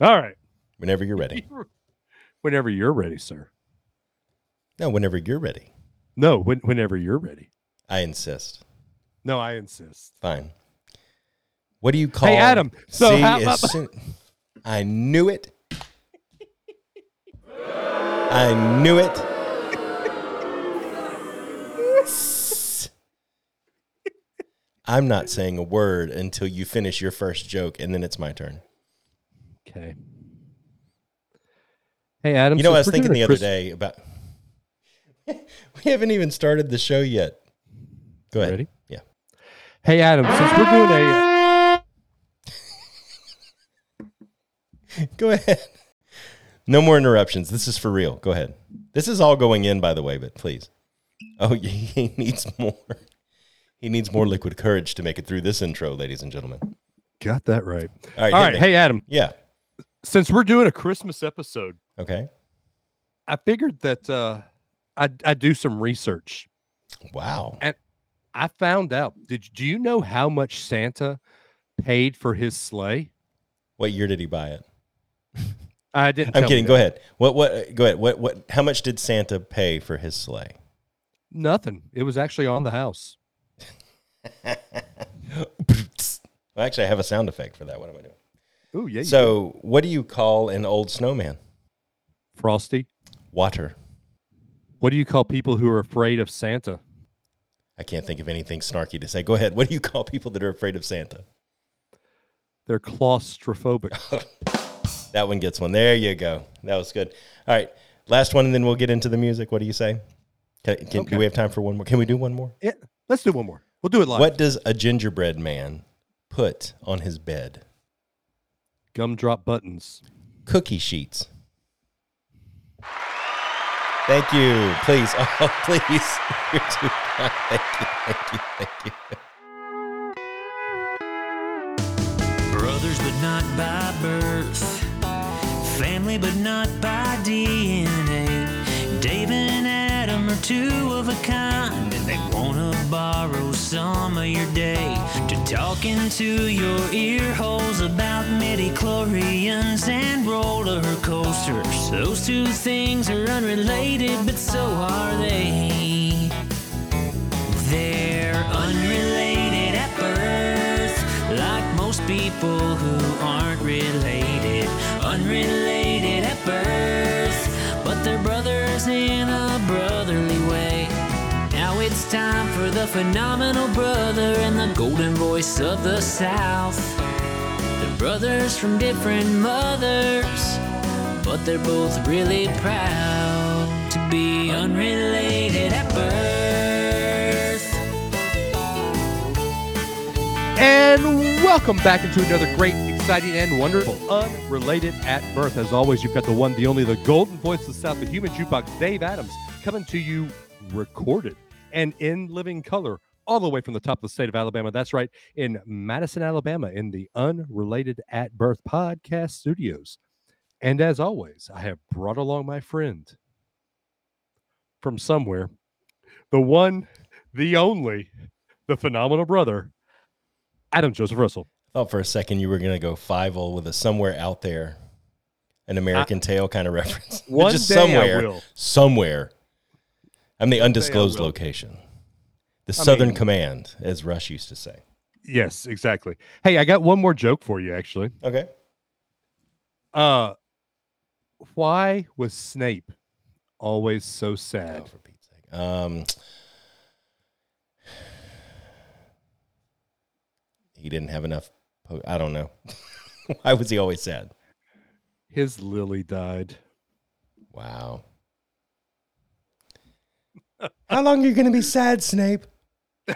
All right. Whenever you're ready. Whenever you're ready, sir. No, whenever you're ready. No, when, whenever you're ready. I insist. No, I insist. Fine. What do you call? Hey, Adam. So See, how about soon- I knew it. I knew it. I'm not saying a word until you finish your first joke, and then it's my turn. Okay. Hey, Adam. You know, I was thinking the a other Chris- day about. we haven't even started the show yet. Go ahead. Ready? Yeah. Hey, Adam. Since we're doing a Go ahead. No more interruptions. This is for real. Go ahead. This is all going in, by the way, but please. Oh, he needs more. He needs more liquid courage to make it through this intro, ladies and gentlemen. got that right. All right. All hit right. me. Hey, Adam. Yeah. Since we're doing a Christmas episode, Okay. I figured that uh, I'd, I'd do some research. Wow. And I found out. Did do you know how much Santa paid for his sleigh? What year did he buy it? I didn't. I'm kidding. Go ahead. What? What? Go ahead. What? What? How much did Santa pay for his sleigh? Nothing. It was actually on the house. well, actually, I have a sound effect for that. What am I doing? Oh yeah. So, what do you call an old snowman? Frosty. Water. What do you call people who are afraid of Santa? I can't think of anything snarky to say. Go ahead. What do you call people that are afraid of Santa? They're claustrophobic. That one gets one. There you go. That was good. All right. Last one, and then we'll get into the music. What do you say? Can, can, Okay. Do we have time for one more? Can we do one more? yeah. Let's do one more. We'll do it live. What does a gingerbread man put on his bed? Gumdrop buttons. Cookie sheets. Thank you. Please. Oh, please. You're too kind. Thank you. Thank you. Thank you. Brothers, but not by birth. Family, but not by DNA. Two of a kind, and they wanna borrow some of your day to talk into your ear holes about midichlorians and roller coasters. Those two things are unrelated, but so are they. They're unrelated at birth, like most people who aren't related. Unrelated at birth, but they're brothers in a brotherly it's time for the phenomenal brother and the golden voice of the South. They're brothers from different mothers, but they're both really proud to be unrelated at birth. And welcome back into another great, exciting, and wonderful Unrelated at Birth. As always, you've got the one, the only, the golden voice of the South, the human jukebox, Dave Adams, coming to you recorded and in living color all the way from the top of the state of Alabama. That's right, in Madison, Alabama, in the Unrelated at Birth podcast studios. And as always, I have brought along my friend from somewhere, the one, the only, the phenomenal brother, Adam Joseph Russell. Thought for a second you were going to go five oh with a somewhere out there, an American Tail kind of reference. One Just day I somewhere. will. Somewhere. I'm the undisclosed location. The Southern mean- Command, as Rush used to say. Yes, exactly. Hey, I got one more joke for you, actually. Okay. Uh, why was Snape always so Oh, sad? for Pete's sake. Um, he didn't have enough. Po- I don't know. Why was he always sad? His Lily died. Wow. How long are you going to be sad, Snape?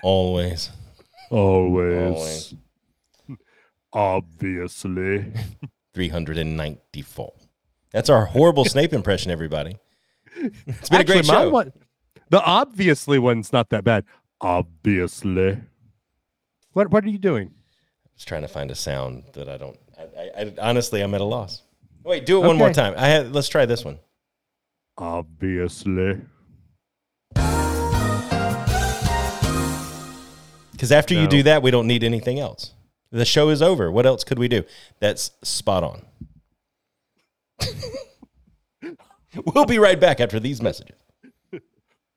Always. Always. Obviously. 394. That's our horrible Snape impression, everybody. It's been Actually, a great show. one- the obviously one's not that bad. Obviously. What What are you doing? I was trying to find a sound that I don't. I, I, I honestly, I'm at a loss. Wait, do it one more time. I had. Let's try this one. Obviously. Because after you do that, we don't need anything else. The show is over. What else could we do? That's spot on. we'll be right back after these messages.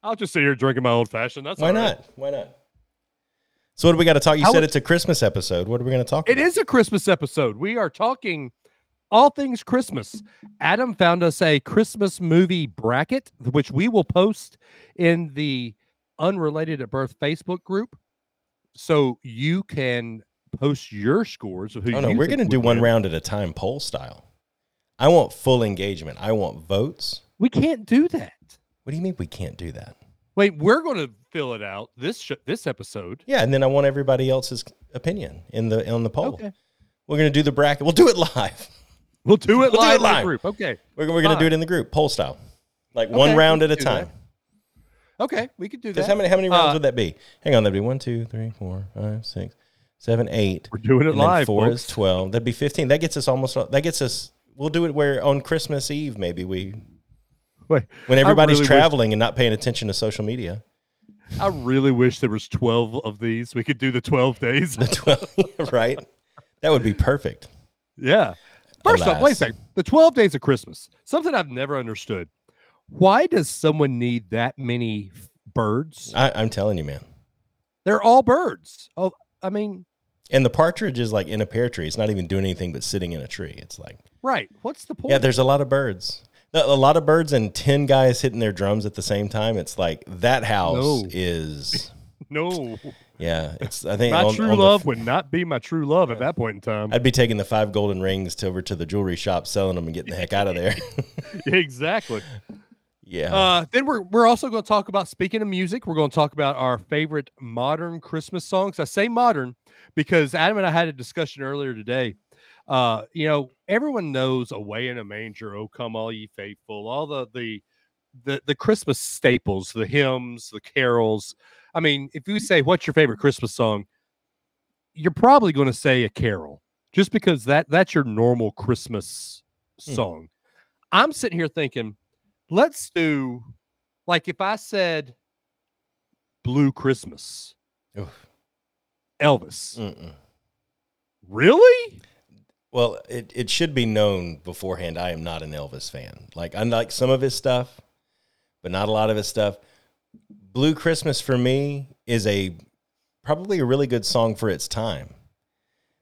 I'll just sit here drinking my old fashioned. That's Why all right. not? Why not? So what do we got to talk? You How said would- it's a Christmas episode. What are we going to talk It about? is a Christmas episode. We are talking all things Christmas. Adam found us a Christmas movie bracket, which we will post in the Unrelated at Birth Facebook group. So you can post your scores of who Oh no, we're going to do one win. round at a time, poll style. I want full engagement. I want votes. We can't do that. What do you mean we can't do that? Wait, we're going to fill it out this sh- this episode. Yeah, and then I want everybody else's opinion in the on the poll. Okay. We're going to do the bracket. We'll do it live. We'll do it We'll do live it in the live. group. Okay. We're, we're going to do it in the group, poll style, like Okay, one round at a time. that. Time. Okay, we could do Because that. how many how many rounds Uh, would that be? Hang on, that'd be one, two, three, four, five, six, seven, eight. We're doing it and then live, Four folks. is twelve. That'd be fifteen. That gets us almost. That gets us. We'll do it where on Christmas Eve maybe we Wait, when I everybody's really wish- traveling and not paying attention to social media. I really wish there was 12 of these. We could do the 12 days. The twelve, right? That would be perfect. yeah. First off, wait a Alas. second. The 12 days of Christmas. Something I've never understood. Why does someone need that many birds? I, I'm telling you, man. They're all birds. Oh, I mean, And the partridge is like in a pear tree. It's not even doing anything but sitting in a tree. It's like, right. What's the point? yeah, there's a lot of birds. A lot of birds and 10 guys hitting their drums at the same time. It's like that house No. is, no. yeah, it's, I think My on- true on love would not be my true love at that point in time. I'd be taking the five golden rings to over to the jewelry shop, selling them and getting the heck out of there. exactly. Yeah. Uh, then we're we're also going to talk about speaking of music. We're going to talk about our favorite modern Christmas songs. I say modern because Adam and I had a discussion earlier today. Uh, you know, everyone knows "Away in a Manger," "Oh Come All Ye Faithful," all the the the the Christmas staples, the hymns, the carols. I mean, if you say what's your favorite Christmas song, you're probably going to say a carol, just because that that's your normal Christmas Hmm. song. I'm sitting here thinking, let's do like if I said Blue Christmas, Oof. Elvis. Mm-mm. Really? Well, it, it should be known beforehand. I am not an Elvis fan. Like I like some of his stuff, but not a lot of his stuff. Blue Christmas for me is a probably a really good song for its time.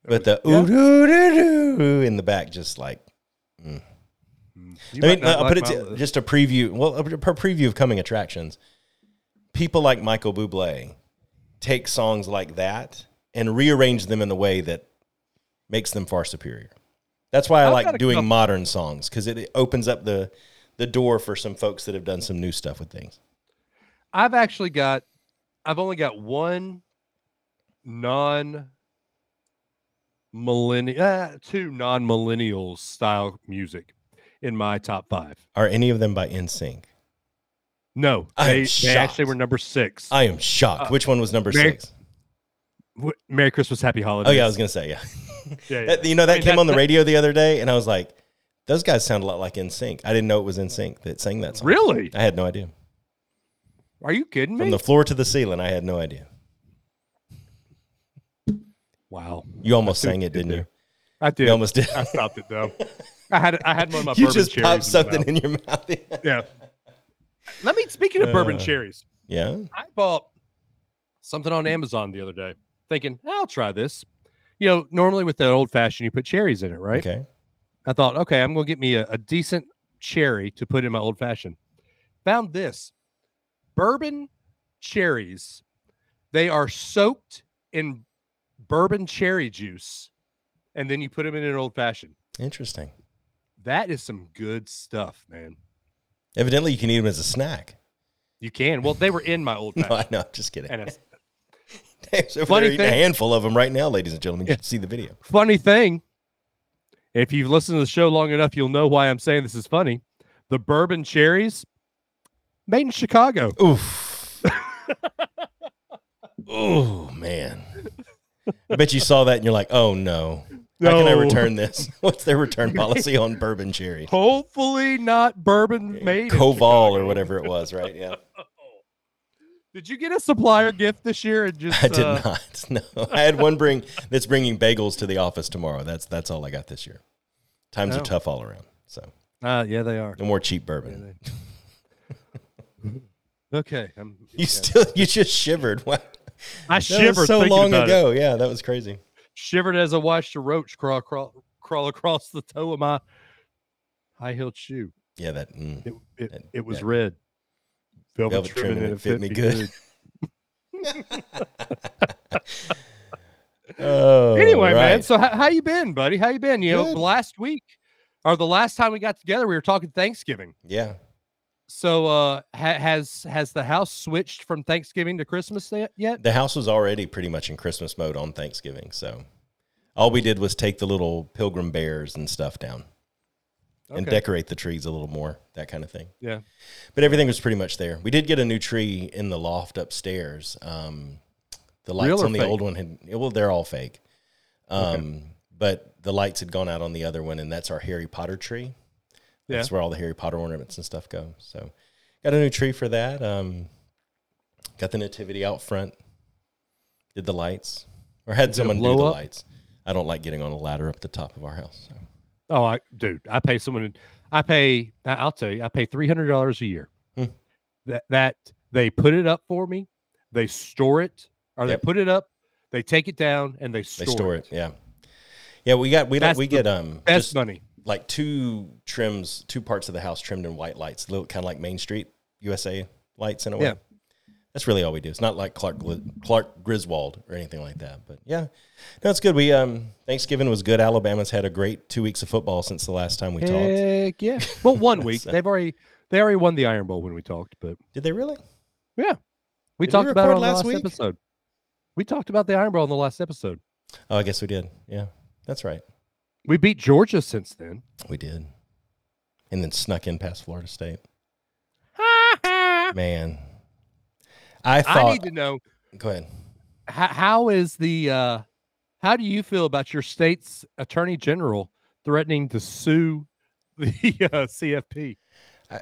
But the Yeah. ooh doo doo doo in the back, just like mm. You I mean, I'll like put it to, just a preview. Well, a, a preview of coming attractions. People like Michael Bublé take songs like that and rearrange them in a way that makes them far superior. That's why I I've like doing couple- modern songs because it, it opens up the the door for some folks that have done some new stuff with things. I've actually got, I've only got one non millennial, uh, two non millennial style music in my top five. Are any of them by NSYNC? No, I they, they actually were number six. I am shocked. Uh, Which one was number Merry- six? Wh- Merry Christmas, Happy Holidays. Oh yeah, I was gonna say yeah. yeah, yeah. You know that mean, came that- on the radio the other day, and I was like, those guys sound a lot like NSYNC. I didn't know it was NSYNC that sang that song. Really? I had no idea. Are you kidding me? From the floor to the ceiling, I had no idea. wow, You almost sang it, did didn't you? I did. You almost did. I stopped it though. I had I had one of my you bourbon just popped in my something mouth. in your mouth. Yeah. Let me. Speaking of bourbon Uh, cherries, yeah. I bought something on Amazon the other day, thinking I'll try this. You know, normally with the old fashioned, you put cherries in it, right? Okay. I thought, okay, I'm going to get me a, a decent cherry to put in my old fashioned. Found this bourbon cherries. They are soaked in bourbon cherry juice, and then you put them in an old fashioned. Interesting. That is some good stuff, man. Evidently, you can eat them as a snack. You can. Well, they were in my old No. I know. Just kidding. and over Funny eating a handful of them right now, ladies and gentlemen. You Yeah. should see the video. funny thing, if you've listened to the show long enough, you'll know why I'm saying this is funny. The bourbon cherries, made in Chicago. Oof. oh man. I bet you saw that and you're like, oh no. How can I return this? What's their return policy on bourbon cherry? Hopefully, not bourbon made. Koval or whatever it was, right? Yeah. Did you get a supplier gift this year? And just I did uh, not. No, I had one bring that's bringing bagels to the office tomorrow. That's that's all I got this year. Times Oh. are tough all around. So Uh, yeah, they are. No more cheap bourbon. Okay. I'm, You still you just shivered. Wow. I That shivered so long about it. ago. Yeah, that was crazy. Shivered as I watched a roach crawl, crawl, crawl across the toe of my high heeled shoe. Yeah, that mm. It it, That- it was that- red. Velvet, Velvet trimming, trimming, and it fit me good. Oh, Anyway, man. So how, how you been, buddy? How you been? You know, last week or the last time we got together, we were talking Thanksgiving. yeah, So uh ha- has has the house switched from Thanksgiving to Christmas yet? the house was already pretty much in Christmas mode on Thanksgiving. So all we did was take the little pilgrim bears and stuff down and decorate the trees a little more, that kind of thing. Yeah. But everything was pretty much there. We did get a new tree in the loft upstairs. Um, the lights on the fake? old one had well, they're all fake. Um, but the lights had gone out on the other one, and that's our Harry Potter tree. Yeah. That's where all the Harry Potter ornaments and stuff go. So, got a new tree for that. Um, got the nativity out front. Did the lights, or had it a someone do the up? lights. I don't like getting on a ladder up the top of our house. So. Oh, I dude, I pay someone. I pay. I'll tell you, I pay three hundred dollars a year. Hmm. That that they put it up for me. They store it, or Yep. they put it up. They take it down and they store, They store it. Yeah, yeah. We got we That's we the get um Best just money. Like two trims, two parts of the house trimmed in white lights, little kind of like Main Street USA lights in a way. Yeah. That's really all we do. It's not like Clark Clark Griswold or anything like that. But yeah, no, it's good. We um Thanksgiving was good. Alabama's had a great two weeks of football since the last time we talked. Heck yeah. Well, one week So- they've already they already won the Iron Bowl when we talked, but Did they really? yeah, we Did we talked about it on the last last week? episode. We talked about the Iron Bowl in the last episode. Oh, I guess we did. Yeah, that's right. We beat Georgia since then. We did. And then snuck in past Florida State. Man, I thought. I need to know go ahead. how, how is the uh how do you feel about your state's attorney general threatening to sue the uh, CFP? I,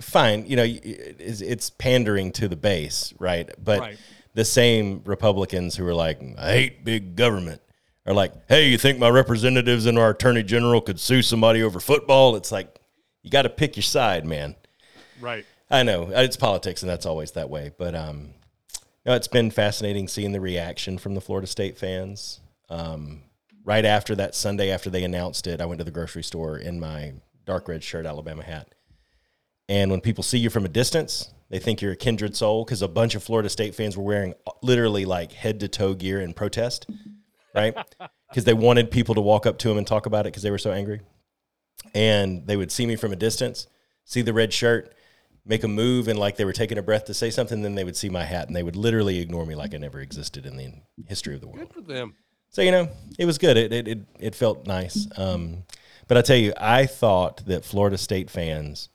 fine, you know, it's, it's pandering to the base, right? But Right. the same Republicans who are like, I hate big government, are like, hey, you think my representatives and our attorney general could sue somebody over football? It's like, you got to pick your side, man. Right. I know uh, it's politics, and that's always that way. But um, no, it's been fascinating seeing the reaction from the Florida State fans. Um, right after that Sunday, after they announced it, I went to the grocery store in my dark red shirt, Alabama hat. And when people see you from a distance, they think you're a kindred soul because a bunch of Florida State fans were wearing uh, literally like head to toe gear in protest, right? Because they wanted people to walk up to them and talk about it because they were so angry. And they would see me from a distance, see the red shirt, make a move, and like they were taking a breath to say something. Then they would see my hat and they would literally ignore me like I never existed in the history of the world. Good for them. So you know, it was good. It it it, it felt nice. Um, but I tell you, I thought that Florida State fans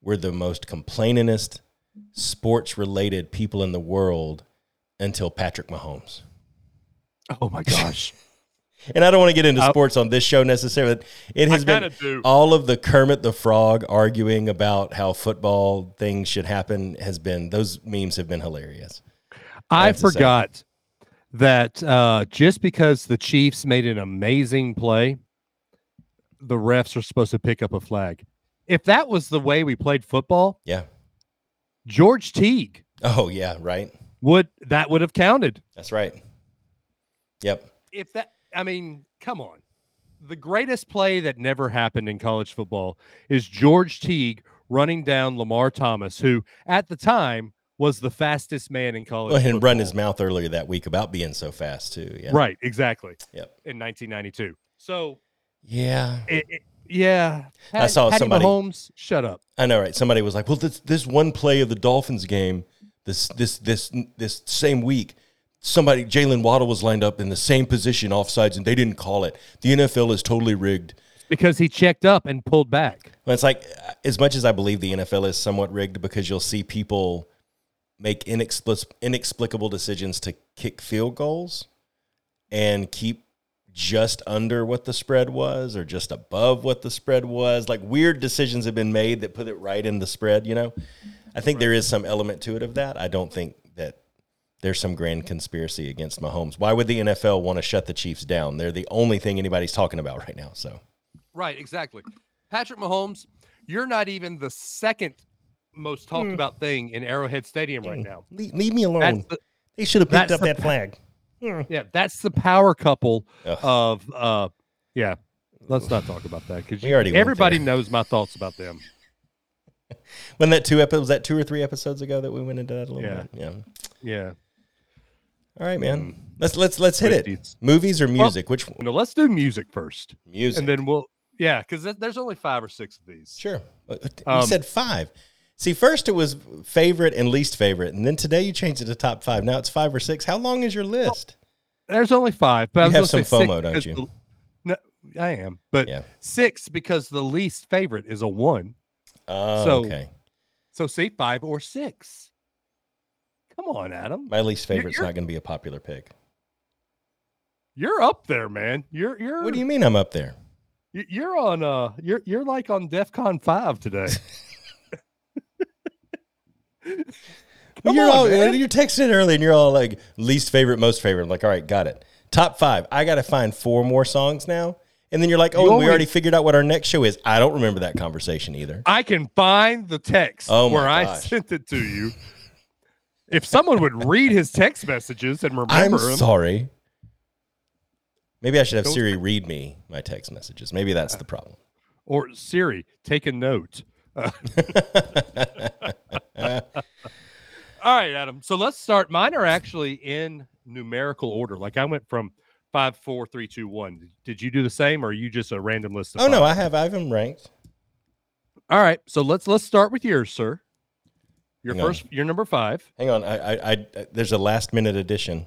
were the most complainingest sports related people in the world until Patrick Mahomes. Oh my gosh. And I don't want to get into I- sports on this show necessarily. but It has been do. all of the Kermit the Frog arguing about how football things should happen has been those memes have been hilarious. I say. forgot that uh, just because the Chiefs made an amazing play, the refs are supposed to pick up a flag. If that was the way we played football, Yeah. George Teague Oh yeah, right. would that would have counted. That's right. Yep. If that, I mean, come on. The greatest play that never happened in college football is George Teague running down Lamar Thomas, who at the time was the fastest man in college. Well, and run his mouth earlier that week about being so fast too. Yeah. Right, exactly. Yep. In 1992. So, Yeah. it, it- yeah. I saw somebody- Mahomes, shut up. I know, right? Somebody was like, "Well, this this one play of the Dolphins game, this this this this same week, somebody Jaylen Waddle was lined up in the same position offsides, and they didn't call it. The NFL is totally rigged." Because he checked up and pulled back. Well, it's like as much as I believe the NFL is somewhat rigged because you'll see people make inexplic- inexplicable decisions to kick field goals and keep just under what the spread was or just above what the spread was. Like weird decisions have been made that put it right in the spread, you know? I think there is some element to it of that. I don't think there's some grand conspiracy against Mahomes. Why would the NFL want to shut the Chiefs down? They're the only thing anybody's talking about right now. So, Right, exactly. Patrick Mahomes, you're not even the second most talked Hmm. about thing in Arrowhead Stadium right now. leave, leave me alone. the, they should have picked up the that pa- flag. yeah, that's the power couple Ugh. of uh yeah. Let's not talk about that because We already everybody knows my thoughts about them. When that two episodes, was that two or three episodes ago that we went into that a little Yeah. bit. Yeah. Yeah. All right, man. Let's let's let's hit it. Movies or music? Which one? No, let's do music first, Music. and then we'll yeah, because there's only five or six of these. Sure. Uh, You Um, said five. See, first it was favorite and least favorite, and then today you changed it to top five. Now it's five or six. How long is your list? There's only five, but I You was have some say six FOMO, don't you? the- no, I am, but Yeah. six because the least favorite is a one. Oh, So- okay. So say five or six. Come on, Adam. My least favorite's you're- not going to be a popular pick. You're up there, man. You're you're What do you mean I'm up there? you- you're on uh you're you're like on DEFCON five today. You're on, all man. you're texting early, and you're all like least favorite, most favorite. I'm like, all right, got it. Top five. I got to find four more songs now, and then you're like, oh, You we already figured out what our next show is. I don't remember that conversation either. I can find the text Oh where I sent it to you. If someone would read his text messages and remember I'm them, sorry. Maybe I should have Siri read me my text messages. Maybe that's the problem. or Siri, take a note. Uh, all right, Adam. So let's start. Mine are actually in numerical order. Like I went from five, four, three, two, one. Did you do the same, or are you just a random list? Of oh no. I have I have them ranked. All right. So let's let's start with yours, sir. Your Hang on. first, your number five. Hang on, I, I, I there's a last minute addition.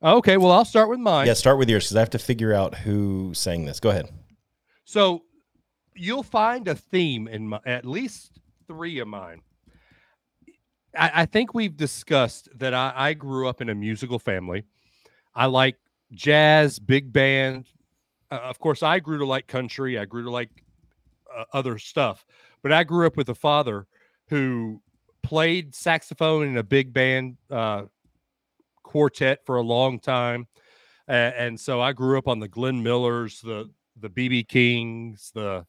Okay. Well, I'll start with mine. Yeah, start with yours because I have to figure out who sang this. Go ahead. So you'll find a theme in my, at least three of mine. I, I think we've discussed that I, I grew up in a musical family. I like jazz, big band. Uh, of course, I grew to like country. I grew to like uh, other stuff, but I grew up with a father who played saxophone in a big band uh, quartet for a long time. A- and so I grew up on the Glenn Millers, the the BB Kings, the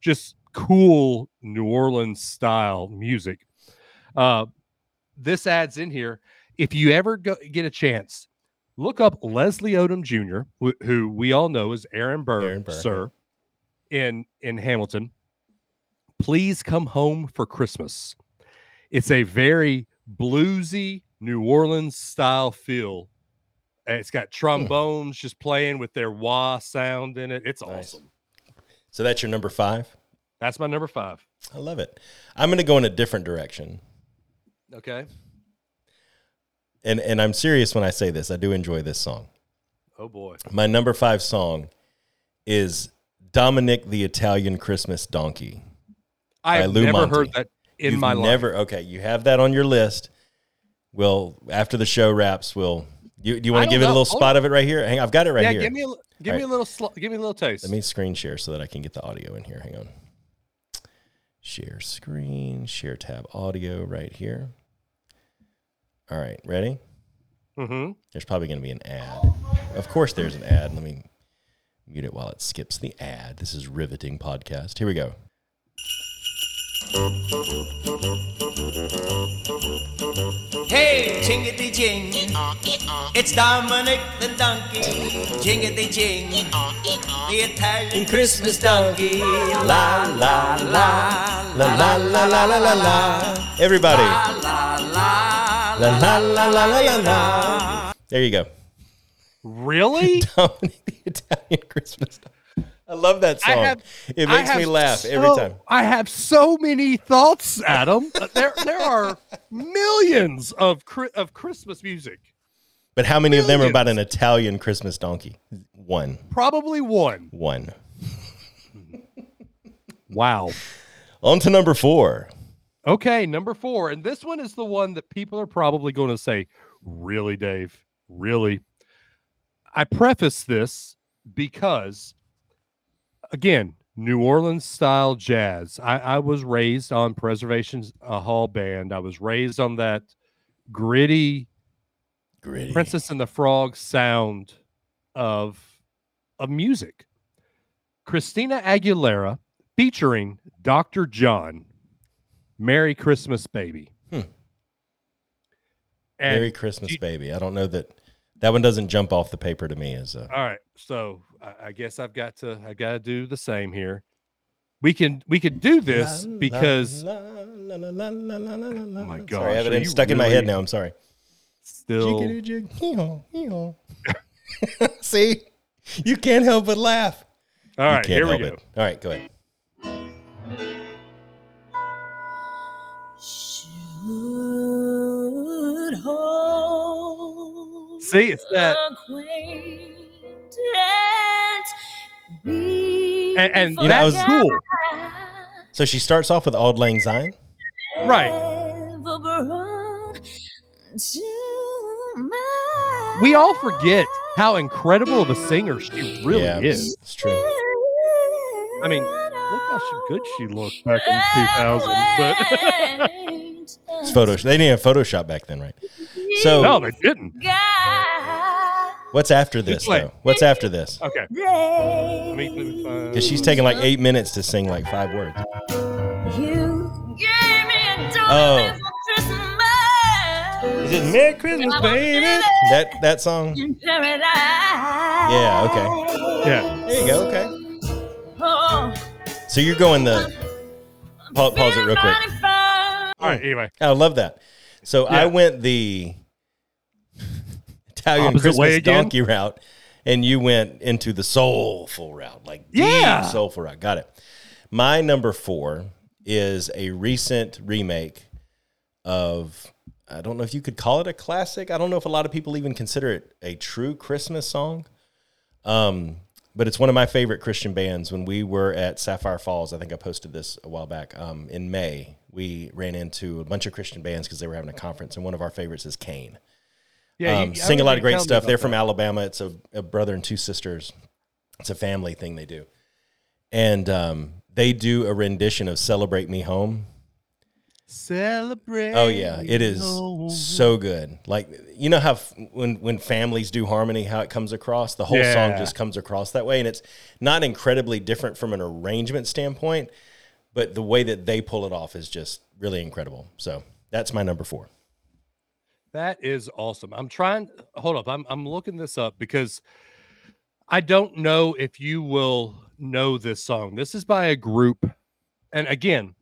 just cool New Orleans style music. Uh, this adds in here. If you ever go, get a chance, look up Leslie Odom Jr., wh- who we all know is Aaron Burr, Aaron Burr, sir, in in Hamilton. Please come home for Christmas. It's a very bluesy New Orleans style feel. And It's got hmm. trombones just playing with their wah sound in it. It's Nice. awesome. So that's your number five. That's my number five. I love it. I'm going to go in a different direction, Okay. and and I'm serious when I say this. I do enjoy this song. Oh boy. My number five song is Dominic the Italian Christmas Donkey. I've never Monte. heard that in You've my life. never okay. You have that on your list. We'll after the show wraps. We'll you do you want to give it a little Hold spot of it right here? Hang, I've got it right yeah, here. give me a give All me a little sl- give me a little taste. Let me screen share so that I can get the audio in here. Hang on. Share screen, share tab audio right here. All right, ready? mm-hmm. There's probably going to be an ad. Of course, there's an ad. Let me mute it while it skips the ad. This is riveting podcast. Here we go. Hey, jingity jing. It's Dominic the donkey. Jingity jing. The Italian Christmas donkey. La la la. La la la la la la la. Everybody. La la la. La la la la la la la. There you go. Really? Dominic the Italian Christmas. I love that song. have- it makes me laugh every time. I have so many thoughts, Adam. Uh, there there are millions of of Christmas music. But how many of them are about an Italian Christmas donkey? One. Probably one. One. Wow. On to number four. Okay, number four, and this one is the one that people are probably going to say, "Really, Dave? Really?" I preface this because, again, New Orleans style jazz. I, I was raised on Preservation uh, Hall band. I was raised on that gritty Gritty. Princess and the Frog sound of of music. Christina Aguilera featuring Dr. John. Merry Christmas, baby. Hmm. And Merry Christmas, you- baby. I don't know that that one doesn't jump off the paper to me as a. all right, so I, I guess I've got to I got to do the same here. We can we can do this because oh my Sorry, I gosh, have it you stuck in my head now. I'm sorry. still Jiggity-jig, hee-haw, hee-haw. See, you can't help but laugh. all right. Here we go. it. All right, go ahead. Should hold See, it's that, and, and You know, I was- cool, So she starts off with Auld Lang Syne. right? ever brought to my We all forget how incredible of a singer she really yeah, is. It's true. I mean, look how she, good she looked back in 2000. But It's Photoshop. They didn't have Photoshop back then, right? So no, they didn't. What's after this Just though? What's after this? Okay, let me, let me find- Because she's taking like eight minutes to sing like five words. You gave me a Oh. Christmas. Is it Merry Christmas, baby? That that song. Yeah, okay. yeah. There you go. Okay. So you're going the. Pa- pause it real quick. All right. Anyway, I love that. So I went the Italian Opposite Christmas donkey route, and you went into the soulful route, like Yeah. deep soulful route. Got it. My number four is a recent remake of. I don't know if you could call it a classic. I don't know if a lot of people even consider it a true Christmas song. Um, but it's one of my favorite Christian bands. When we were at Sapphire Falls, I think I posted this a while back. Um, in May, we ran into a bunch of Christian bands because they were having a conference, and one of our favorites is Cain. Yeah. Um, you- sing a lot of great you telling me stuff. They're that. from Alabama. It's a, a brother and two sisters. It's a family thing they do, and um, they do a rendition of "Celebrate Me Home." Celebrate. Oh yeah, it is home. so good. Like you know how f- when when families do harmony, how it comes across. The whole song just comes across that way, and it's not incredibly different from an arrangement standpoint, but the way that they pull it off is just really incredible. So that's my number four. That is awesome. I'm trying. Hold up. I'm I'm looking this up because I don't know if you will know this song. This is by a group, and again,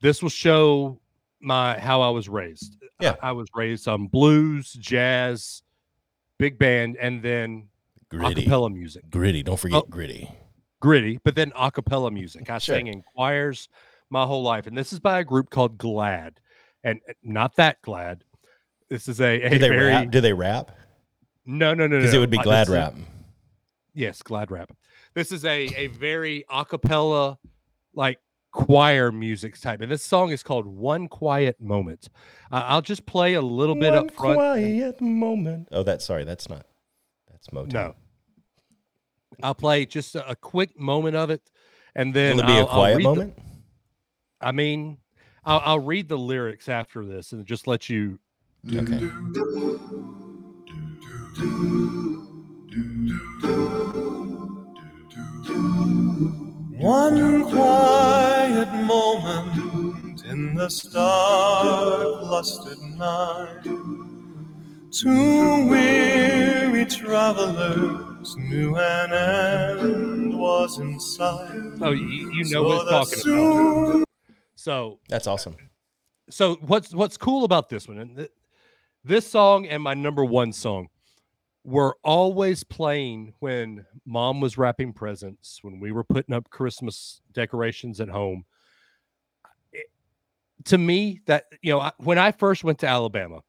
this will show my how I was raised. Yeah. I, I was raised on blues, jazz, big band, and then Gritty, acapella music. gritty. Don't forget Oh. gritty. Gritty, but then acapella music. I Sure. sang in choirs my whole life, and this is by a group called Glad, and uh, not that Glad. This is a, a Do they very rap? Do they rap? no no no Because no. it would be Uh, glad is- rap. Yes, glad rap. This is a a very acapella like choir music type, and this song is called "One Quiet Moment." Uh, I'll just play a little bit One up front. quiet moment. Oh, that's sorry. That's not. That's Motown. No, I'll play just a, a quick moment of it, and then Will it be I'll- a quiet read the- moment? I mean, I'll, I'll read the lyrics after this and just let you. Okay. One quiet moment in the star clustered night. Two weary travelers knew an end was in sight. Oh, you, you know So what that it's talking about. soon So That's awesome. so what's what's cool about this one and th- this song and my number one song were always playing when mom was wrapping presents when we were putting up christmas decorations at home. It- to me that you know I, when i first went to alabama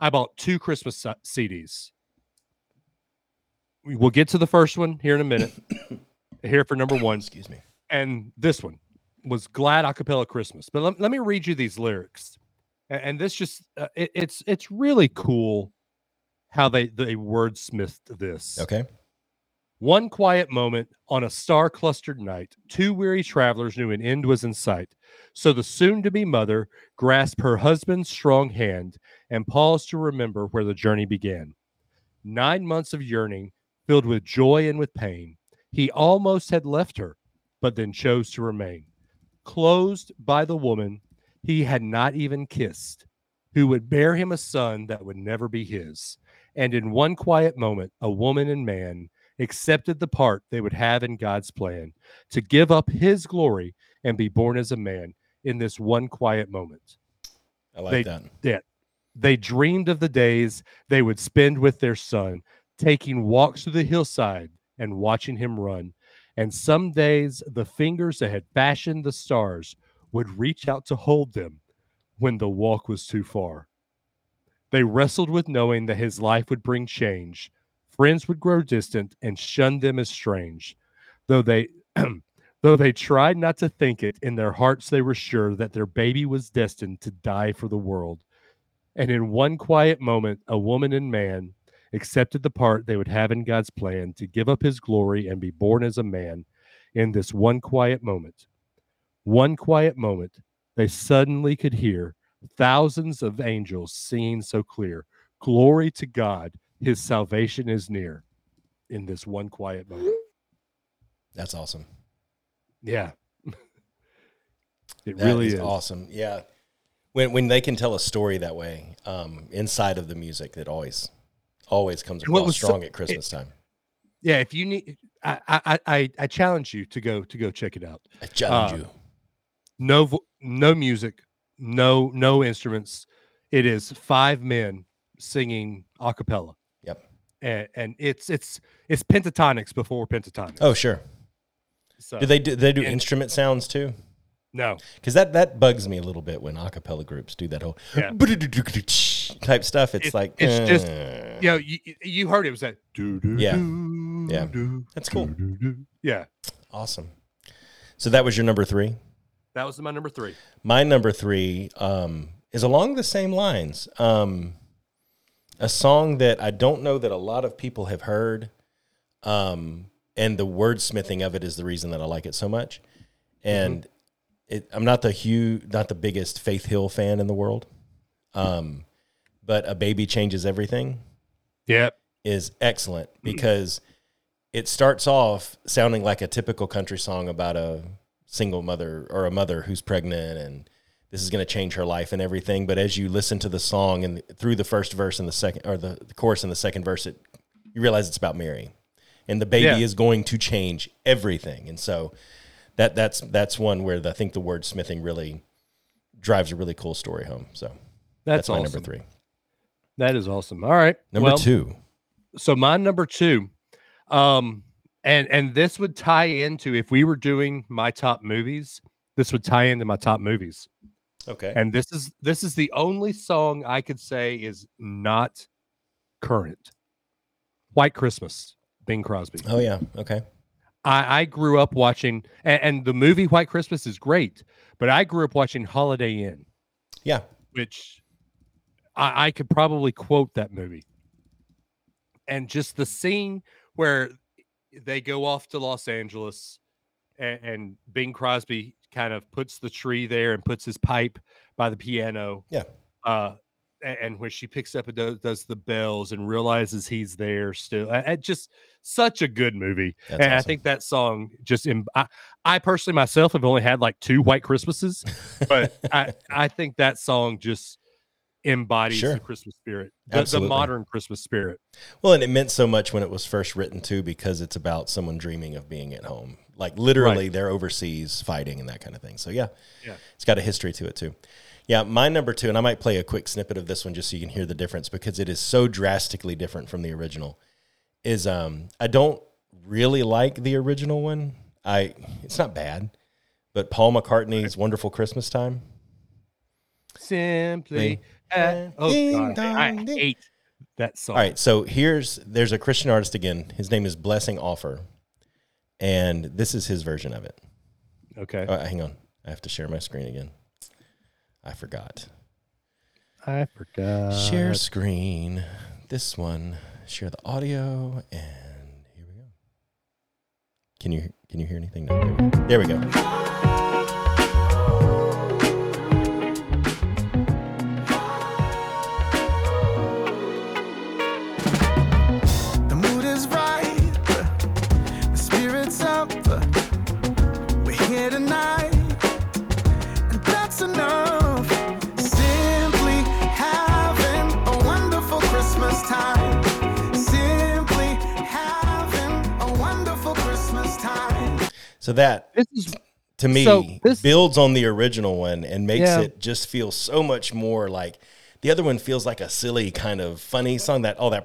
i bought two christmas cds We- we'll get to the first one here in a minute. Here for number one. Excuse me. and this one was glad acapella christmas. But let, let me read you these lyrics And, this just uh, it, it's it's really cool how they they wordsmithed this Okay. one quiet moment on a star clustered night two weary travelers knew an end was in sight so the soon to be mother grasped her husband's strong hand and paused to remember where the journey began nine months of yearning filled with joy and with pain he almost had left her but then chose to remain. Closed by the woman he had not even kissed, who would bear him a son that would never be his. And in one quiet moment, a woman and man accepted the part they would have in God's plan to give up his glory and be born as a man in this one quiet moment. I like They- that. Yeah. They dreamed of the days they would spend with their son, taking walks through the hillside and watching him run. And some days the fingers that had fashioned the stars would reach out to hold them when the walk was too far. They wrestled with knowing that his life would bring change. Friends would grow distant and shun them as strange. Though they though they tried not to think it, in their hearts they were sure that their baby was destined to die for the world. And in one quiet moment, a woman and man accepted the part they would have in God's plan to give up his glory and be born as a man in this one quiet moment. One quiet moment, they suddenly could hear thousands of angels singing so clear Glory to God, his salvation is near. In this one quiet moment. That's awesome. Yeah. it That really is is. awesome. Yeah. When when they can tell a story that way, um, inside of the music, that always always comes across was so- strong at Christmas time. Yeah, if you need I I I I challenge you to go to go check it out. I challenge uh, you. No vo- no music no no instruments it is five men singing a cappella Yep. and, and it's it's it's Pentatonix before Pentatonix Oh, sure. so Do they do they do and- instrument sounds too? no Because that that bugs me a little bit when a cappella groups do that whole Yeah. type stuff. It's It- like it's just- uh, you know you, you heard it was that doo, Yeah. Yeah. That's cool. yeah awesome. So that was your number three. That was my number three My number three um, is along the same lines. Um, a song that I don't know that a lot of people have heard, um, and the wordsmithing of it is the reason that I like it so much. And it, I'm not the huge, not the biggest Faith Hill fan in the world, um, but a baby changes everything yep is excellent because it starts off sounding like a typical country song about a single mother or a mother who's pregnant and this is going to change her life and everything. But as you listen to the song and through the first verse and the second or the, the chorus and the second verse it you realize it's about Mary. And the baby Yeah. is going to change everything. And so that that's that's one where the, I think the wordsmithing really drives a really cool story home. So that's, that's, my number 3 that is awesome. All right. Number Well, 2 so my number two um and and this would tie into if we were doing my top movies this would tie into my top movies. Okay. And this is this is the only song i could say is not current. White christmas bing crosby. Oh yeah. Okay. I i grew up watching and, and the movie white christmas is great but i grew up watching holiday inn. Yeah. Which I, I could probably quote that movie. And just the scene where they go off to Los Angeles and, and Bing Crosby kind of puts the tree there and puts his pipe by the piano. Yeah. Uh, and when she picks up and does, does the bells and realizes he's there still, I- I just such a good movie. That's and I think that song just, em- I, I personally myself have only had like two White Christmases, but I, I think that song just embodies Sure. the Christmas spirit, the, the modern Christmas spirit. Well, and it meant so much when it was first written too, because it's about someone dreaming of being at home. Like literally, they're overseas fighting and that kind of thing. So yeah, Yeah. it's got a history to it too. Yeah, my number two, and I might play a quick snippet of this one just so you can hear the difference because it is so drastically different from the original. Is um, I don't really like the original one. I it's not bad, but Paul McCartney's "Wonderful Christmas Time." Simply, uh, oh ding, God, I ding. hate that song. All right, so here's there's a Christian artist again. His name is Blessing Offor, and this is his version of it. Okay, Oh, hang on, I have to share my screen again. I forgot. I forgot. share screen. This one. Share the audio, and here we go. Can you can you hear anything? No, there we go. There we go. So that This is to me So this- builds on the original one and makes Yeah. it just feel so much more like the other one feels like a silly kind of funny song that all that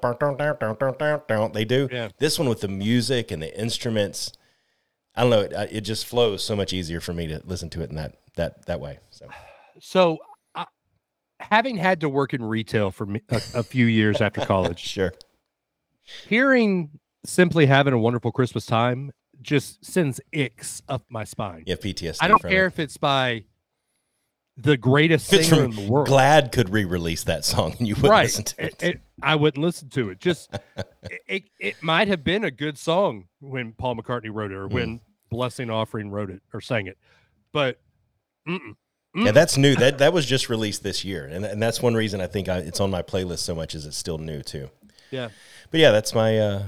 they do. Yeah. This one with the music and the instruments, I don't know. It, uh, it just flows so much easier for me to listen to it in that that that way. So so. I, having had to work in retail for me, a, a few years after college, sure, hearing simply having a wonderful Christmas time just sends icks up my spine. have PTSD. I don't care It. if it's by the greatest singer in the world. Glad could re-release that song and you wouldn't right. listen to it. It- it- I wouldn't listen to it. Just it, it, might have been a good song when Paul McCartney wrote it or Mm. when Blessing Offor wrote it or sang it. But mm-mm, Yeah, mm. that's new. That that was just released this year, and and that's one reason I think I, it's on my playlist so much. Is it's still new too. yeah. But yeah, that's my uh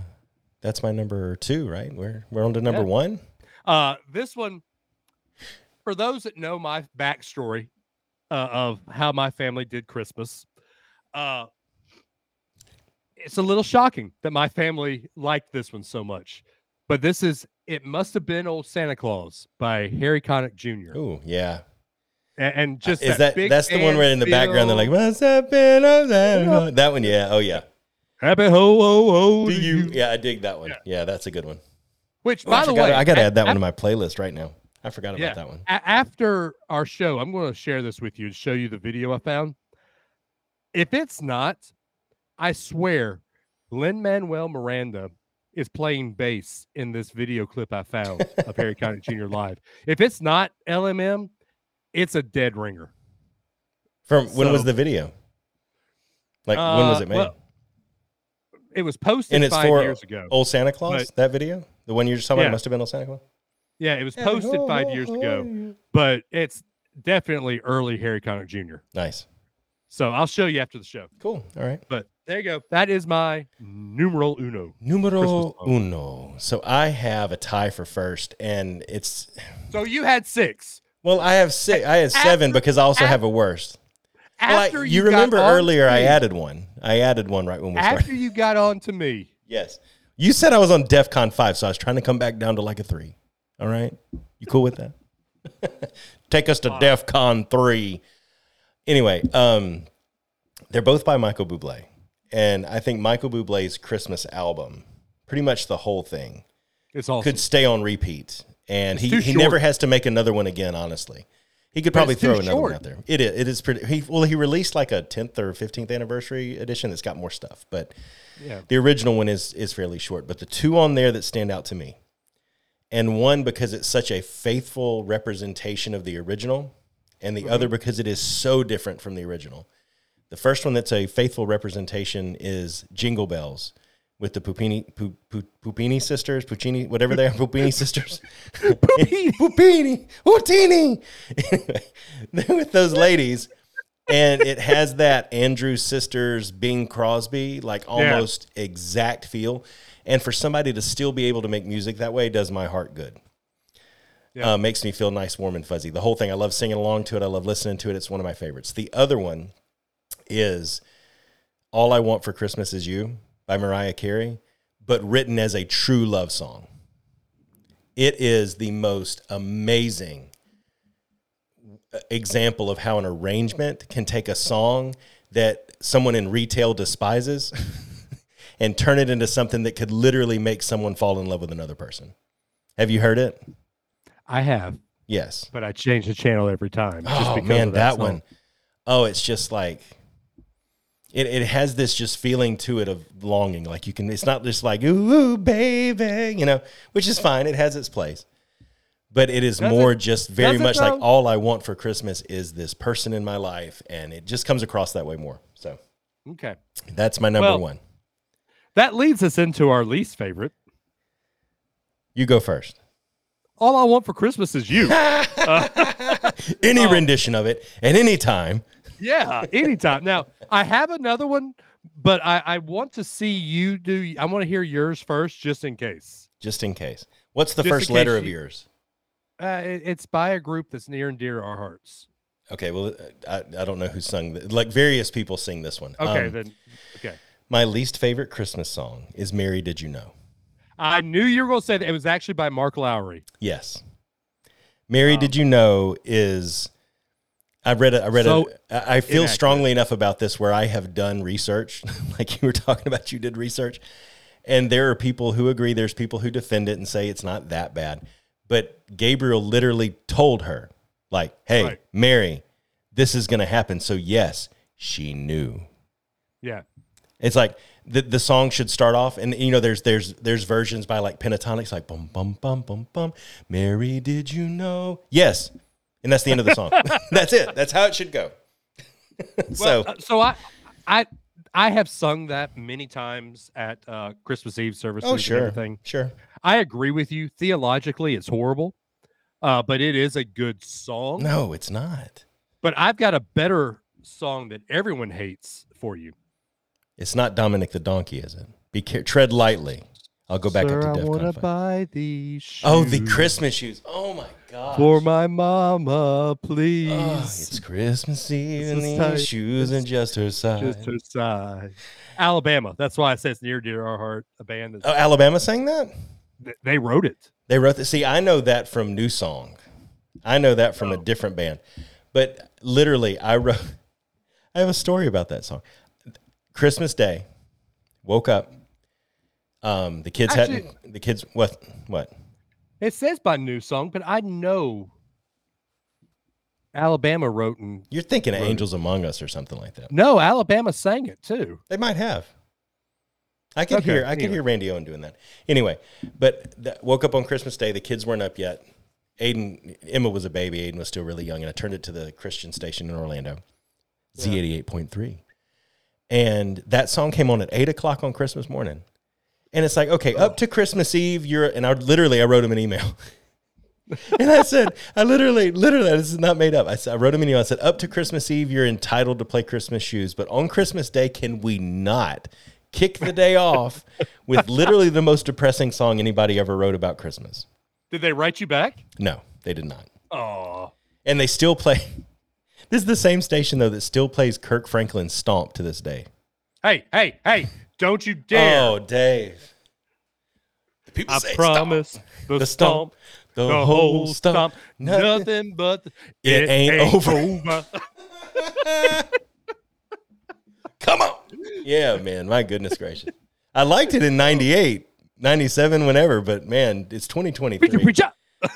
that's my number two. Right, we're we're on to number Yeah. one. Uh, this one, for those that know my backstory uh, of how my family did Christmas, uh, it's a little shocking that my family liked this one so much. But this is "It Must Have Been Old Santa Claus" by Harry Connick Jr. Oh yeah. And, and just Is that that's the one where in the background they're like, "What's up a Santa?" That one, yeah. Oh yeah. "Happy ho ho ho." Do you? you. Yeah, I dig that one. Yeah. Yeah, that's a good one. Which, Oh, by I the way, I got to a- add that one to my playlist right now. I forgot about Yeah. that one. A- after our show, I'm going to share this with you and show you the video I found. If it's not, I swear, Lin Manuel Miranda is playing bass in this video clip I found of Harry Connick Jr. live. If it's not LMM, it's a dead ringer. From when was the video? Like when was Uh, it made? well, It was posted and it's five for years ago. Old Santa Claus. But- that video, the one you're just talking Yeah. about, must have been Old Santa Claus. Yeah, it was posted five years ago, but it's definitely early Harry Connick Jr. Nice, So I'll show you after the show. cool. All right. But there you go. That is my numeral uno. Numero uno. So I have a tie for first, and it's So you had six. well, I have six. I had seven After- because I also af- have a worst. Well, I- After you, got remember earlier, I added one. I added one right when we After started. you got on to me, Yes, you said I was on DefCon five, so I was trying to come back down to like a three. All right, you cool with that? Take us to DefCon three. Anyway, um, they're both by Michael Bublé, and I think Michael Bublé's Christmas album, pretty much the whole thing, it's awesome. could stay on repeat, and he, he short. never has to make another one again. Honestly, he could probably throw another one out there. It is. It is pretty. He well, he released like a tenth or fifteenth anniversary edition that's got more stuff, but yeah. the original one is is fairly short. But the two on there that stand out to me, and one because it's such a faithful representation of the original, and the Mm-hmm. other because it is so different from the original. The first one that's a faithful representation is Jingle Bells with the Puppini Pu, Pu, Puppini sisters, Puccini, whatever they are, Puppini sisters. Puppini, Puppini, Putini. Anyway, with those ladies. And it has that Andrew sisters Bing Crosby, like almost exact feel. And for somebody to still be able to make music that way does my heart good. Yeah. Uh, makes me feel nice, warm, and fuzzy. The whole thing. I love singing along to it. I love listening to it. It's one of my favorites. The other one is All I Want for Christmas Is You by Mariah Carey, but written as a true love song. It is the most amazing example of how an arrangement can take a song that someone in retail despises and turn it into something that could literally make someone fall in love with another person. Have you heard it? I have, Yes. but I change the channel every time. just Oh because man, of that, song. one. Oh, it's just like it, it has this just feeling to it of longing. Like you can it's not just like, ooh, baby, you know, which is fine. It has its place. But it is Does more it? just very much like all I want for Christmas is this person in my life. And it just comes across that way more. So Okay. that's my number Well- one. That leads us into our least favorite. You go first. All I want for Christmas is you. Uh, any Oh. rendition of it at any time. Yeah, anytime. Now, I have another one, but I, I want to see you do. I want to hear yours first, just in case. Just in case. What's the Just first letter of yours? Uh, it- it's by a group that's near and dear to our hearts. Okay, well, I, I don't know who sung th- like various people sing this one. Okay, Um, then. Okay. my least favorite Christmas song is "Mary Did You Know." I knew you were going to say that. It was actually by Mark Lowry. Yes, "Mary Did You Know" is. I read it. I read So it. I feel inaccurate. strongly enough about this where I have done research, like you were talking about. You did research, and there are people who agree. There's people who defend it and say it's not that bad. But Gabriel literally told her, like, "Hey, Right. Mary, this is going to happen." So yes, she knew. Yeah. It's like the the song should start off, and you know, there's there's there's versions by like Pentatonix, like bum bum bum bum bum. Mary, did you know? Yes, and that's the end of the song. that's it. That's how it should go. so Uh, so I, I, I have sung that many times at uh, Christmas Eve services oh and sure, everything. sure. I agree with you. Theologically, it's horrible, uh, but it is a good song. No, it's not. But I've got a better song that everyone hates for you. It's not Dominic the donkey, is it? Be care- tread lightly. I'll go back Sir, up to I DEF wanna 5. buy these shoes Oh, the Christmas shoes. Oh my god. for my mama, please. Oh, it's Christmas Eve and is these tight. shoes and just her size. Just her side. Alabama. That's why I say it's near dear our heart. A band that oh, Alabama sang that? th- they wrote it. They wrote that. See, I know that from NewSong. I know that Oh. from a oh. different band. But literally, I wrote. I have a story about that song. Christmas Day, woke up. Um, the kids hadn't. The kids. What? What? It says by NewSong, but I know Alabama wrote and You're thinking of. Angels Among Us or something like that. no, Alabama sang it too. They might have. I could Okay, hear. I could anyway. hear Randy Owen doing that. Anyway, but th- woke up on Christmas Day. The kids weren't up yet. Aiden, Emma was a baby. Aiden was still really young, and I turned it to the Christian station in Orlando, Z eighty eight point three, and that song came on at eight o'clock on Christmas morning. And it's like, okay, up to Christmas Eve, you're, and I literally, I wrote him an email. and I said, I literally, literally, this is not made up. I, said, I wrote him an email. I said, up to Christmas Eve, you're entitled to play Christmas shoes, but on Christmas Day, can we not kick the day off with literally the most depressing song anybody ever wrote about Christmas? Did they write you back? No, they did not. Oh, And they still play. This is the same station though that still plays Kirk Franklin's "Stomp" to this day. hey, hey, hey! Don't you dare! Oh, Dave! The people I say stomp. promise the, The stomp, stomp, the, the whole stomp, nothing, nothing. but the, It ain't over. Come on. Yeah, man. My goodness gracious. I liked it in 98, 97, whenever, but man, it's 2023. Preacher, preacher.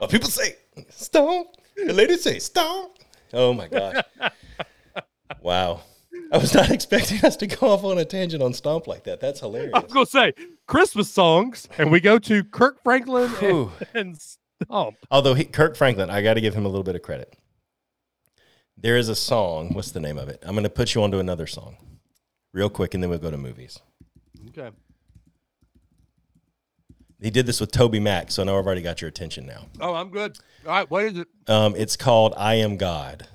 Well, people say stomp. The ladies say stomp. Oh my gosh. wow. I was not expecting us to go off on a tangent on stomp like that. That's hilarious. I was gonna say Christmas songs, and we go to Kirk Franklin and, and Stomp. Although he, Kirk Franklin, I got to give him a little bit of credit. There is a song. What's the name of it? I'm going to put you onto another song real quick, and then we'll go to movies. Okay. He did this with Toby Mac, so I know I've already got your attention now. Oh, I'm good. All right. What is it? Um, it's called "I Am God."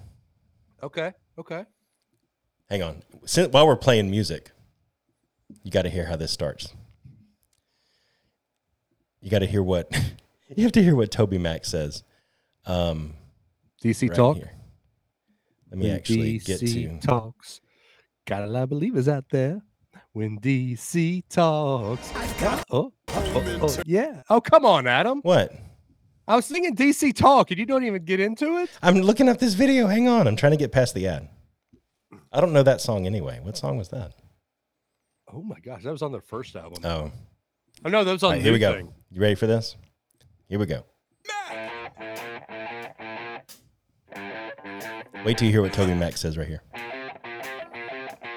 Okay. Okay. Hang on. Since, while we're playing music, you got to hear how this starts. You got to hear what you have to hear what Toby Mac says. Um, DC right talk. here. Let me actually get to DC talks. Got a lot of believers out there. When DC talks. Oh, oh, oh, oh, yeah. Oh, come on, Adam. What? I was singing DC talk, and you don't even get into it. I'm looking up this video. Hang on. I'm trying to get past the ad. I don't know that song anyway. What song was that? Oh my gosh, that was on their first album. Oh, oh no, that was on all right, the here we go. thing. You ready for this? Here we go. Wait till you hear what Toby Mac says right here.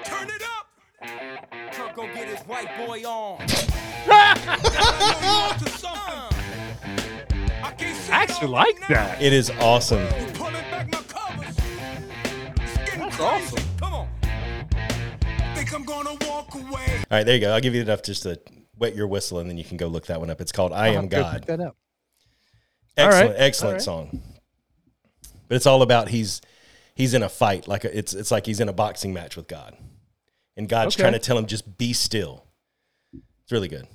Turn it up. Kirk go get his white boy on. I actually like that. It is awesome. That's awesome. Right, there you go. I'll give you enough just to wet your whistle, and then you can go look that one up. It's called "I I'll Am go God." pick that up. Excellent, All right, excellent all right. song. But it's all about he's he's in a fight, like a, it's it's like he's in a boxing match with God, and God's Okay. trying to tell him just be still. It's really good.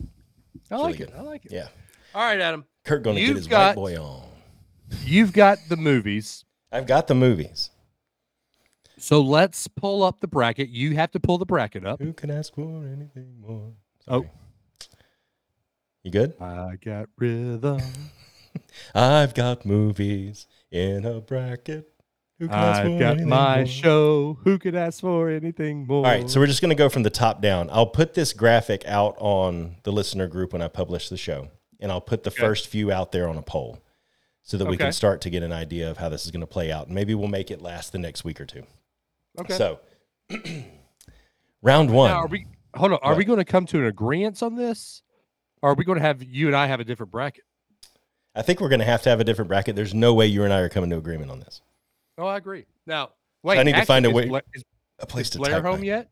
I really like it. good. I like it. Yeah. All right, Adam. Kirk going to get his got- white boy on. You've got the movies. I've got the movies. So let's pull up the bracket. You have to pull the bracket up. Who can ask for anything more? Oh. You good? I got rhythm. I've got movies in a bracket. Who can ask I've for got anything my more? show. Who could ask for anything more? All right, so we're just going to go from the top down. I'll put this graphic out on the listener group when I publish the show, and I'll put the first few out there on a poll so that we Okay. can start to get an idea of how this is going to play out. Maybe we'll make it last the next week or two. Okay. So, round one. now, are we? Hold on. Are What? we going to come to an agreement on this? Or are we going to have you and I have a different bracket? I think we're going to have to have a different bracket. There's no way you and I are coming to agreement on this. Oh, I agree. Now, wait. I need to find a way- is, A place is to Blair home my- yet?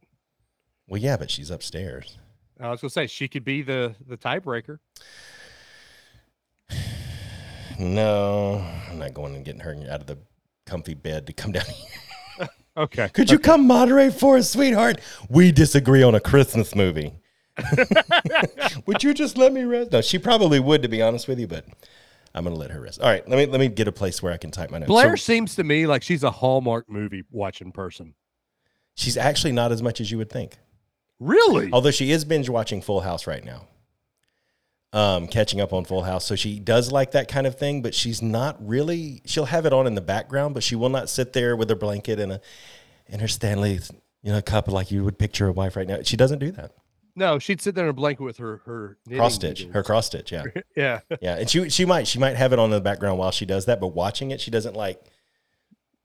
Well, yeah, but she's upstairs. I was going to say she could be the the tiebreaker. No, I'm not going and getting her out of the comfy bed to come down here. Okay. Could you come moderate for us, sweetheart? We disagree on a Christmas movie. would you just let me rest? No, she probably would, to be honest with you, but I'm gonna let her rest. All right, let me let me get a place where I can type my notes. Blair So seems to me like she's a Hallmark movie watching person. she's actually not as much as you would think. Really? Although she is binge watching Full House right now. Um, catching up on Full House. So she does like that kind of thing, but she's not really she'll have it on in the background, but she will not sit there with her blanket and a and her Stanley, you know, cup like you would picture a wife right now. She doesn't do that. No, she'd sit there in a blanket with her her Cross stitch. Her cross stitch, yeah. Yeah. Yeah. And she she might she might have it on in the background while she does that, but watching it, she doesn't like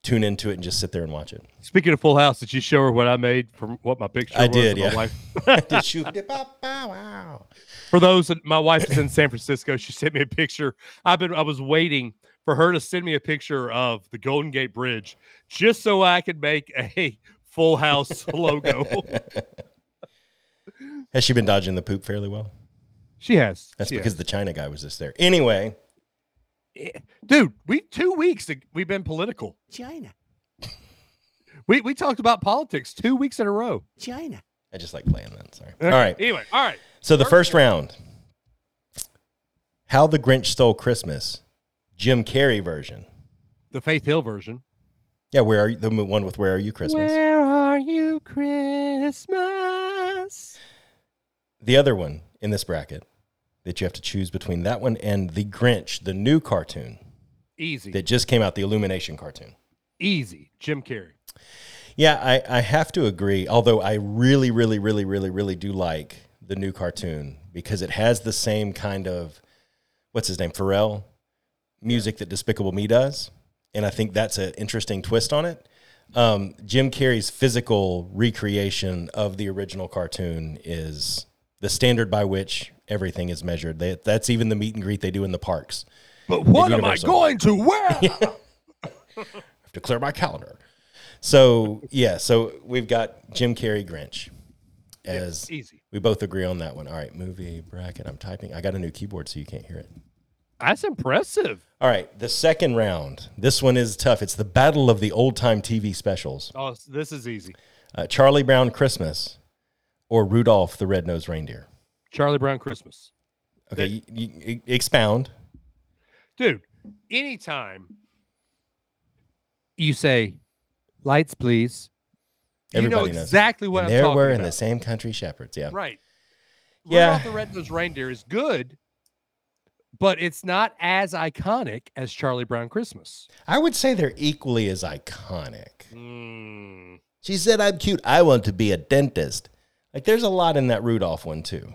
tune into it and just sit there and watch it. Speaking of Full House, did you show her what I made from what my picture I was did, of my yeah. wife? Did she- wow. For those my wife is in San Francisco, she sent me a picture. I've been I was waiting for her to send me a picture of the Golden Gate Bridge just so I could make a Full House logo. Has she been dodging the poop fairly well? she has. That's she because has. the China guy was just there. Anyway, eh, dude, we two weeks we've been political. China, We we talked about politics two weeks in a row. China. I just like playing that. Sorry. All right. Anyway, all right. So the First round, How the Grinch Stole Christmas, Jim Carrey version. The Faith Hill version. Yeah, where are you? The one with Where Are You Christmas? Where are you, Christmas? The other one in this bracket that you have to choose between that one and The Grinch, the new cartoon Easy. that just came out, the Illumination cartoon. Easy. Jim Carrey. Yeah, I, I have to agree. Although I really, really, really, really, really do like the new cartoon because it has the same kind of what's his name, Pharrell music that Despicable Me does, and I think that's an interesting twist on it. Um, Jim Carrey's physical recreation of the original cartoon is the standard by which everything is measured. They, that's even the meet and greet they do in the parks. But what am I going to wear? I have to clear my calendar. So yeah, so we've got Jim Carrey Grinch as Easy. we both agree on that one. All right, movie bracket. I'm typing. I got a new keyboard, so you can't hear it. That's impressive. All right, the second round. This one is tough. It's the battle of the old time TV specials: Oh, this is easy. uh, Charlie Brown Christmas or Rudolph the Red-Nosed Reindeer. Charlie Brown Christmas. Okay, you, you, you expound. Dude, anytime you say lights, please, you know Everybody knows. exactly what And I'm there talking we're about. in the same country shepherds. Yeah. Right. Yeah. Rudolph the Red-Nosed Reindeer is good, but it's not as iconic as Charlie Brown Christmas. I would say they're equally as iconic. Mm, She said, I'm cute. I want to be a dentist. Like, there's a lot in that Rudolph one, too.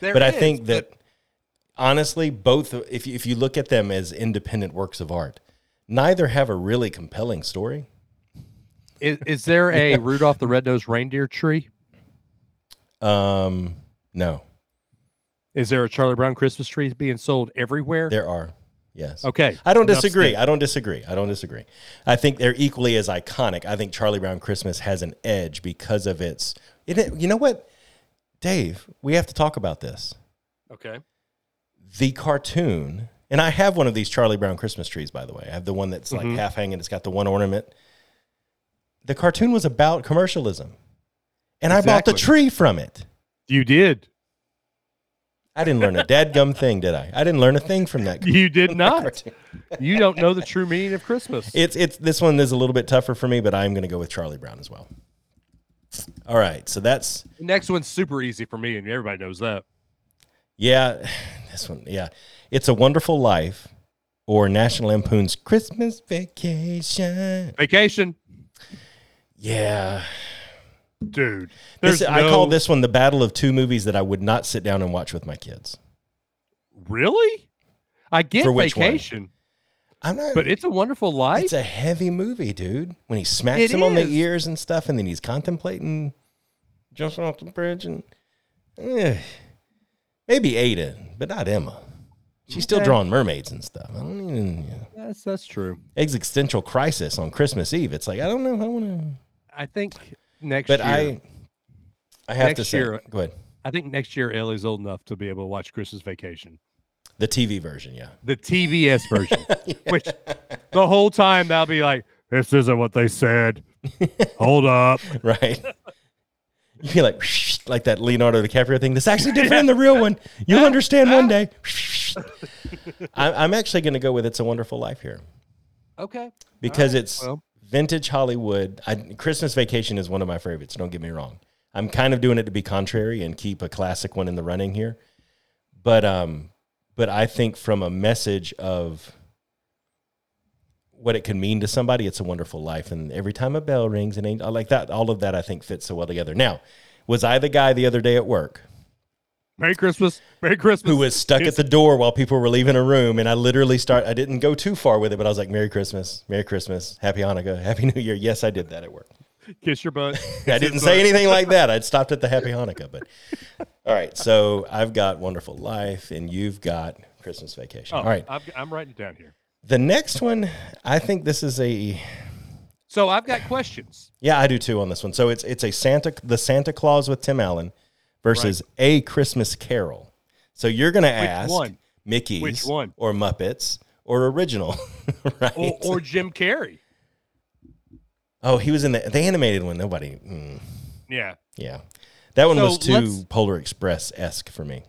there but I is, think but that, honestly, both, if you, if you look at them as independent works of art, neither have a really compelling story. Is, is there a Rudolph the Red-Nosed Reindeer tree? Um, no, Is there a Charlie Brown Christmas tree being sold everywhere? there are. Yes. Okay. I don't enough disagree. said. I don't disagree. I don't disagree. I think they're equally as iconic. I think Charlie Brown Christmas has an edge because of its. It, you know what, Dave? We have to talk about this. Okay. the cartoon, and I have one of these Charlie Brown Christmas trees, by the way. I have the one that's like half hanging. It's got the one ornament. The cartoon was about commercialism, and I bought the tree from it. You did. I didn't learn a dadgum thing, did I? I didn't learn a thing from that. You did not. You don't know the true meaning of Christmas. It's it's this one is a little bit tougher for me, but I'm going to go with Charlie Brown as well. All right, so that's The Next one's super easy for me, and everybody knows that. yeah, this one yeah, it's a Wonderful Life or National Lampoon's Christmas Vacation. Vacation, Yeah, dude. This- There's I call this one the battle of two movies that I would not sit down and watch with my kids. really. I get For which one? vacation, I'm not, but it's a wonderful life. it's a heavy movie, dude. When he smacks It him on the ears and stuff, and then he's contemplating jumping off the bridge, and eh, maybe Ada, but not Emma. She's still Okay. drawing mermaids and stuff. I don't even. that's that's true. existential crisis on Christmas Eve. It's like I don't know. I want to, I think next but year. I, I have to say, year- go ahead. I think next year Ellie's old enough to be able to watch Christmas Vacation, The TV version, yeah, the TBS version, which the whole time they'll be like, "This isn't what they said." Hold up. right. You feel like like that Leonardo DiCaprio thing. This actually different than the real one. You'll understand one day. I'm, I'm actually going to go with "It's a Wonderful Life" here Okay. because right, it's well. Vintage Hollywood. I, Christmas Vacation is one of my favorites. Don't get me wrong. I'm kind of doing it to be contrary and keep a classic one in the running here, but um, but I think from a message of what it can mean to somebody, it's a wonderful life. And every time a bell rings, and like that. All of that I think fits so well together. Now, was I the guy the other day at work Merry Christmas. Merry Christmas. who was stuck at the door while people were leaving a room, and I literally start. I didn't go too far with it, but I was like, "Merry Christmas, Merry Christmas, Happy Hanukkah, Happy New Year." Yes, I did that at work. Kiss your butt. I didn't say anything like that. I'd stopped at the Happy Hanukkah, but all right. So I've got Wonderful Life, and you've got Christmas Vacation. Oh, all right. I've, I'm writing it down here. The next one, I think this is a So I've got questions. yeah, I do too on this one. So it's it's a Santa the Santa Claus with Tim Allen versus a Christmas Carol. So you're gonna ask one? Mickey's Which one? or Muppets or original, right? Or, or Jim Carrey. oh, he was in the the animated one. Nobody, mm, Yeah. yeah, that one So was too Polar Express esque for me.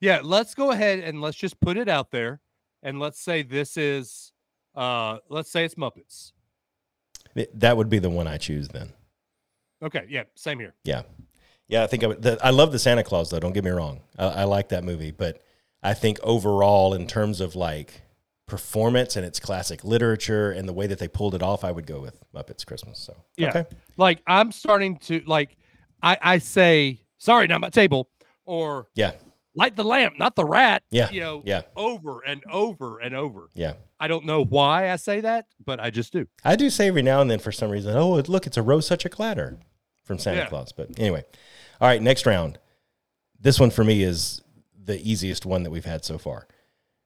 Yeah. Let's go ahead and let's just put it out there. And let's say this is, uh, let's say it's Muppets. That would be the one I choose then. Okay. Yeah. Same here. Yeah, yeah. I think I, would, the, I love the Santa Claus though. Don't get me wrong. I, I like that movie, but I think overall, in terms of like performance and its classic literature and the way that they pulled it off, I would go with Muppets Christmas. So Yeah. okay, Like I'm starting to, like, I, I say, sorry, not my table, or yeah, light the lamp, not the rat. Yeah, You know, yeah. over and over and over. yeah. I don't know why I say that, but I just do. I do say every now and then for some reason, oh look, it's a rose such a clatter from Santa Yeah. Claus. But anyway, all right, next round. This one for me is the easiest one that we've had so far.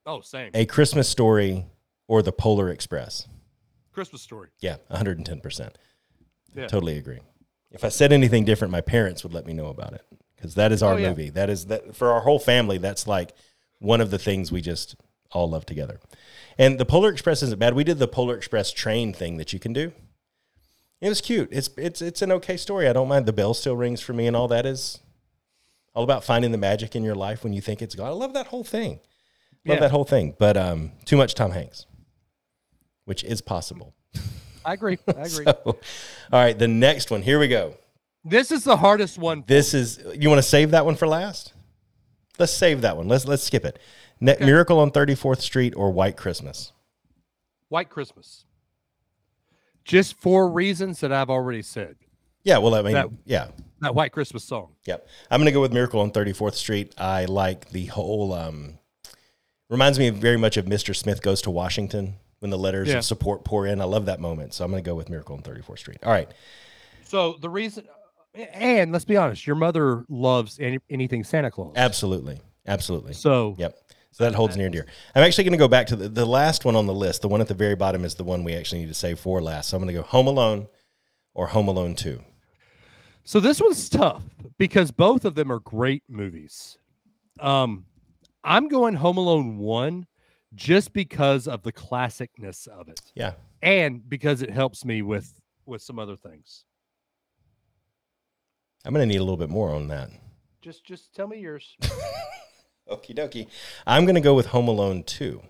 Oh, same. A Christmas Story or the Polar Express. Christmas story. Yeah, 110%. Yeah. Totally agree. If I said anything different, my parents would let me know about it because that is oh, our Oh, yeah. movie. That is that for our whole family. That's like one of the things we just all love together. And the Polar Express isn't bad. We did the Polar Express train thing that you can do. It was cute. It's it's it's an okay story. I don't mind. The bell still rings for me, and all that is all about finding the magic in your life when you think it's gone. I love that whole thing. Love Yeah. that whole thing. But um, too much Tom Hanks, which is possible. I agree. I agree. So, all right, the next one. Here we go. this is the hardest one. This is you want to save that one for last? Let's save that one. Let's let's skip it. Ne- Miracle on 34th Street or White Christmas. White Christmas. Just for reasons that I've already said. Yeah, well, I mean, That- yeah, That White Christmas song. yeah. I'm gonna go with Miracle on 34th Street. I like the whole. um Reminds me very much of Mr. Smith Goes to Washington when the letters Yeah. of support pour in. I love that moment, so I'm gonna go with Miracle on 34th Street. All right, So the reason, and let's be honest, your mother loves any, anything Santa Claus. absolutely, absolutely. So Yep. So that holds near and dear. I'm actually going to go back to the, the last one on the list. The one at the very bottom is the one we actually need to save for last. So I'm going to go Home Alone or Home Alone 2. So this one's tough because both of them are great movies. Um, I'm going Home Alone one just because of the classicness of it, Yeah. and because it helps me with with some other things. I'm going to need a little bit more on that. Just just tell me yours. Okie dokie. I'm going to go with Home Alone 2.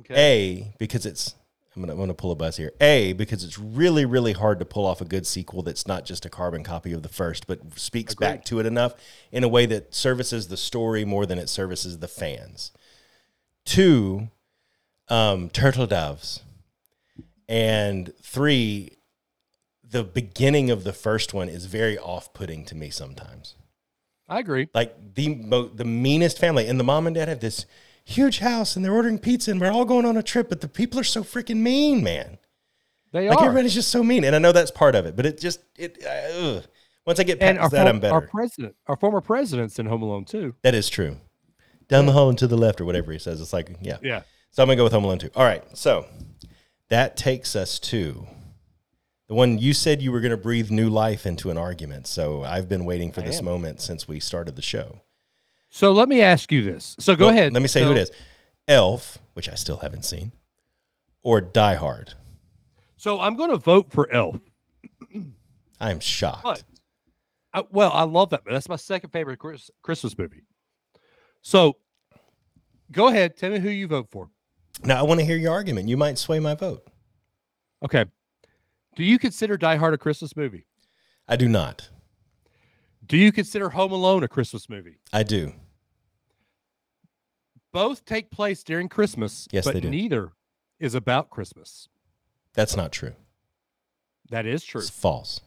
Okay. A, because it's, I'm going to pull a buzz here. A, because it's really, really hard to pull off a good sequel that's not just a carbon copy of the first, but speaks back to it enough in a way that services the story more than it services the fans. Two, um, Turtle Doves. And three, the beginning of the first one is very off putting to me sometimes I agree. like the mo- the meanest family and the mom and dad have this huge house and they're ordering pizza and we're all going on a trip but the people are so freaking mean man They like are. everybody's just so mean and i know that's part of it but it just it uh, ugh. once i get past that for- i'm better our president, our former president's in Home Alone too. that is true down the hall and to the left or whatever he says it's like yeah Yeah. so i'm gonna go with home alone too. all right so that takes us to the one you said you were going to breathe new life into an argument so i've been waiting for I this am. moment since we started the show So let me ask you this. So go Well, ahead. Let me say So- who it is: Elf, which I still haven't seen, or Die Hard. So I'm going to vote for Elf. I'm shocked. But, I, well, I love that. That's my second favorite Chris, Christmas movie. So, go ahead. Tell me who you vote for. Now I want to hear your argument. You might sway my vote. Okay. Do you consider Die Hard a Christmas movie? I do not. Do you consider Home Alone a Christmas movie? I do. Both take place during Christmas, Yes, but they do. neither is about Christmas. That's not true. That is true. It's false.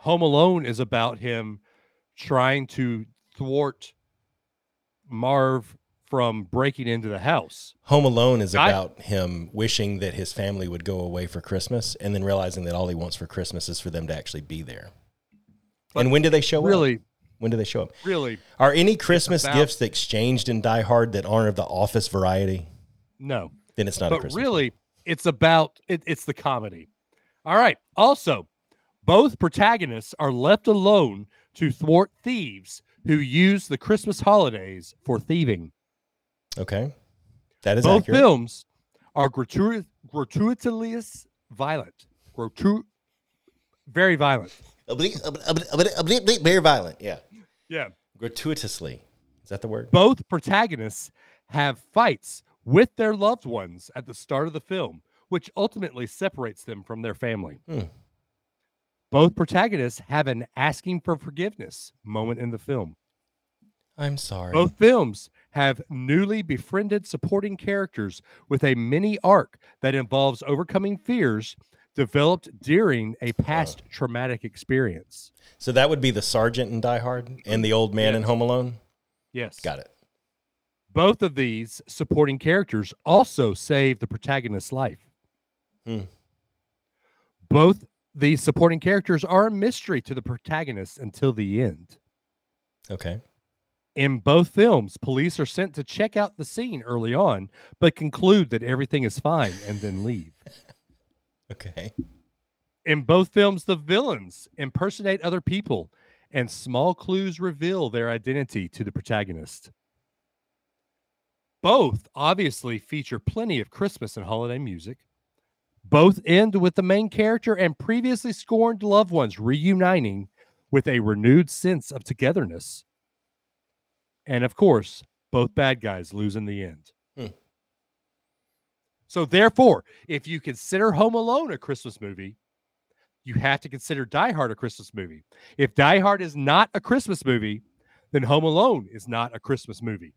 Home Alone is about him trying to thwart Marv from breaking into the house. Home Alone is I- about him wishing that his family would go away for Christmas and then realizing that all he wants for Christmas is for them to actually be there. And when do they show up? Really, When do they show up? really, Are any Christmas about- gifts exchanged in Die Hard that aren't of the office variety? no. Then it's not a but Christmas. really, it's about it, it's the comedy. All right. Also, both protagonists are left alone to thwart thieves who use the Christmas holidays for thieving. Okay. That is Both accurate. films are gratuitous, gratuitously violent. Gratu- very violent. Very violent. Yeah. Yeah. Gratuitously. Is that the word? Both protagonists have fights with their loved ones at the start of the film, which ultimately separates them from their family. Hmm. Both protagonists have an asking for forgiveness moment in the film. I'm sorry. Both films have newly befriended supporting characters with a mini arc that involves overcoming fears developed during a past traumatic experience. So that would be the sergeant in Die Hard and the old man in Home Alone? Yes. Got it. Both of these supporting characters also save the protagonist's life. Hmm. Both these supporting characters are a mystery to the protagonist until the end. Okay. In both films, police are sent to check out the scene early on, but conclude that everything is fine and then leave. Okay. In both films, the villains impersonate other people, and small clues reveal their identity to the protagonist. Both obviously feature plenty of Christmas and holiday music. Both end with the main character and previously scorned loved ones reuniting with a renewed sense of togetherness. And of course, both bad guys lose in the end. Hmm. So, therefore, if you consider Home Alone a Christmas movie, you have to consider Die Hard a Christmas movie. If Die Hard is not a Christmas movie, then Home Alone is not a Christmas movie.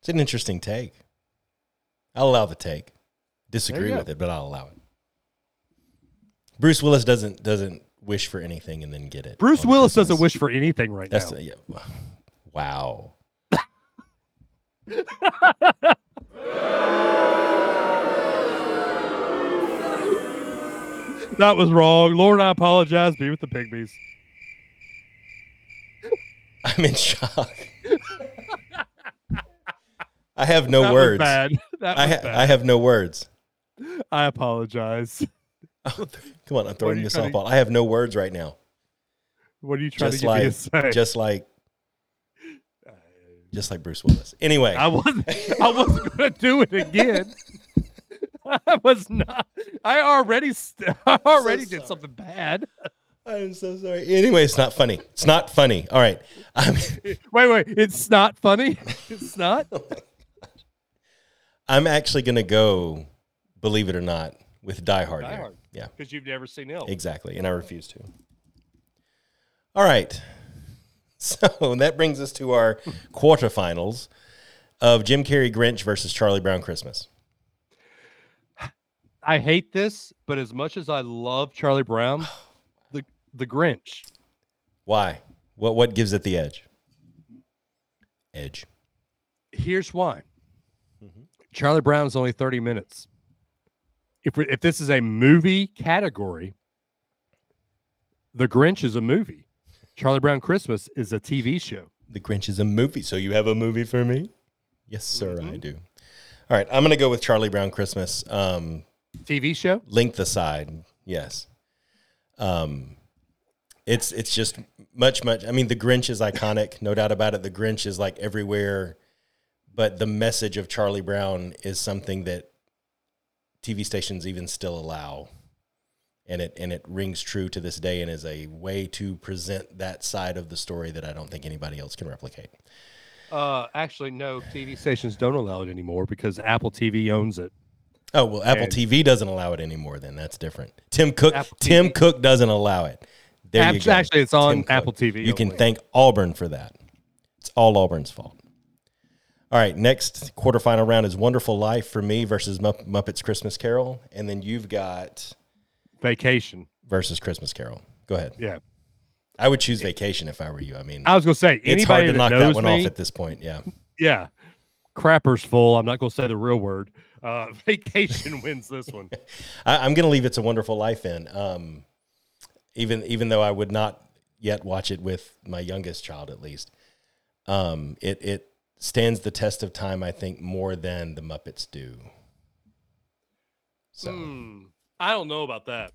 It's an interesting take. I'll allow the take. Disagree with it, but I'll allow it. Bruce Willis doesn't doesn't wish for anything and then get it. Bruce Willis Christmas. doesn't wish for anything right That's now. the, yeah. Wow. That was wrong. Lord, I apologize. Be with the pygmies. I'm in shock. I have no that words. Bad. That was I, ha- bad. I have no words. I apologize. Oh, Come on, I'm throwing you a to- softball. I have no words right now. What are you trying Just to get me to say? just like, just like Bruce Willis. Anyway, I wasn't. I wasn't going to do it again. I was not. I already. I already did sorry. something bad. I'm so sorry. Anyway, it's not funny. It's not funny. All right. I'm, Wait, wait. It's not funny. It's not. Oh I'm actually going to go, believe it or not, with Die Hard. Die. Hard. Yeah, Because you've never seen Elf. exactly. And I refuse to. All right. So that brings us to our quarterfinals of Jim Carrey Grinch versus Charlie Brown Christmas. I hate this, but as much as I love Charlie Brown, the the Grinch. Why? What what gives it the edge? Edge. Here's why. Mm-hmm. Charlie Brown is only 30 minutes. If if this is a movie category, The Grinch is a movie. Charlie Brown Christmas is a TV show. The Grinch is a movie, so you have a movie for me? Yes, sir, I do. All right, I'm going to go with Charlie Brown Christmas. Um, TV show? length aside, yes. Um, it's it's just much much. I mean, the Grinch is iconic, no doubt about it. The Grinch is like everywhere, but the message of Charlie Brown is something that TV stations even still allow, and it and it rings true to this day, and is a way to present that side of the story that I don't think anybody else can replicate. Uh, actually, no. TV stations don't allow it anymore because Apple TV owns it. Oh well, Apple And- TV doesn't allow it anymore. Then that's different. Tim Cook, Apple Tim TV Cook doesn't allow it. There you go. actually, it's on. Apple TV You can thank Auburn for that. It's all Auburn's fault. All right, next quarterfinal round is Wonderful Life for me versus Mupp- Muppets Christmas Carol, and then you've got Vacation. versus Christmas Carol. Go ahead. Yeah. I would choose Vacation if I were you. I mean, I was gonna say it's hard to that knock that one me, off at this point. Yeah. yeah, crapper's full. I'm not gonna say the real word. Uh, vacation wins this one. I, I'm going to leave "It's a Wonderful Life" in, um, even even though I would not yet watch it with my youngest child, at least. Um, it it stands the test of time, I think, more than the Muppets do. So Hmm. I don't know about that.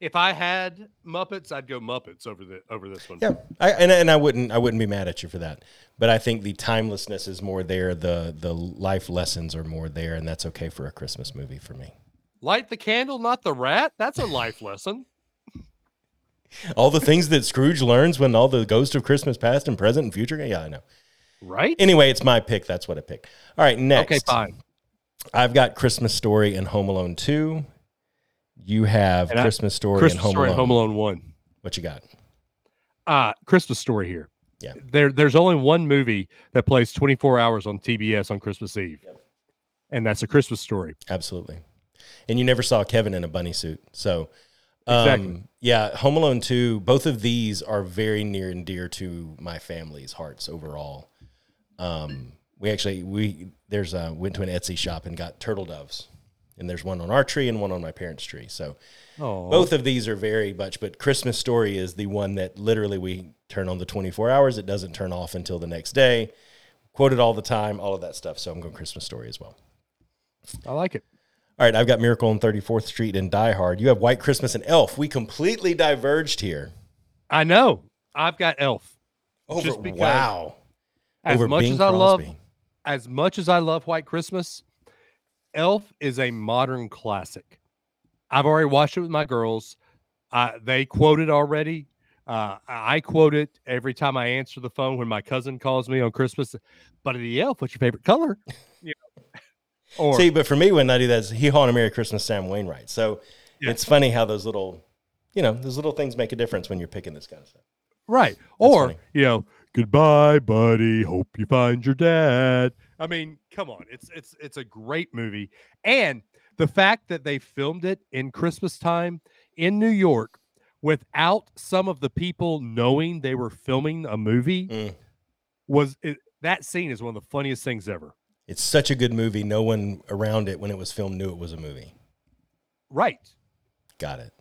If I had Muppets, I'd go Muppets over the over this one. yeah, I, and and I wouldn't I wouldn't be mad at you for that. But I think the timelessness is more there. The the life lessons are more there, and that's okay for a Christmas movie for me. Light the candle, not the rat. That's a life lesson. All the things that Scrooge learns when all the ghosts of Christmas past and present and future. Yeah, I know. Right? Anyway, it's my pick. That's what I picked. All right, next. Okay, fine. I've got Christmas Story and Home Alone 2. You have And I- Christmas Story Christmas and Home Story Alone. Home Alone One. What you got? Uh Christmas Story here. Yeah. There there's only one movie that plays 24 hours on TBS on Christmas Eve. And that's a Christmas story. Absolutely. And you never saw Kevin in a bunny suit. So, um, Exactly. yeah, Home Alone 2, both of these are very near and dear to my family's hearts overall. Um, we actually, we, there's a, went to an Etsy shop and got turtle doves. And there's one on our tree and one on my parents' tree. So, Oh. both of these are very much, but Christmas Story is the one that literally we turn on the 24 hours. It doesn't turn off until the next day. Quoted all the time, all of that stuff. So I'm going Christmas Story as well. I like it. All right, I've got Miracle on 34th Street and Die Hard. You have White Christmas and Elf. We completely diverged here. I know. I've got Elf. Over, wow. As Over much Bing as I love Crosby. As much as I love White Christmas, Elf is a modern classic. I've already watched it with my girls. Uh, they quote it already. Uh, I I quote it every time I answer the phone when my cousin calls me on Christmas. But the elf, what's your favorite color? You know, or See, but for me, when I do that, is He Haw and a Merry Christmas, Sam Wainwright. So Yeah. it's funny how those little, you know, those little things make a difference when you're picking this kind of stuff. right, or funny. you know, goodbye, buddy. Hope you find your dad. I mean, come on, it's it's it's a great movie, and the fact that they filmed it in Christmas time in New York without some of the people knowing they were filming a movie Mm. was it, that scene is one of the funniest things ever. It's such a good movie. No one around it when it was filmed knew it was a movie. Right. Got it.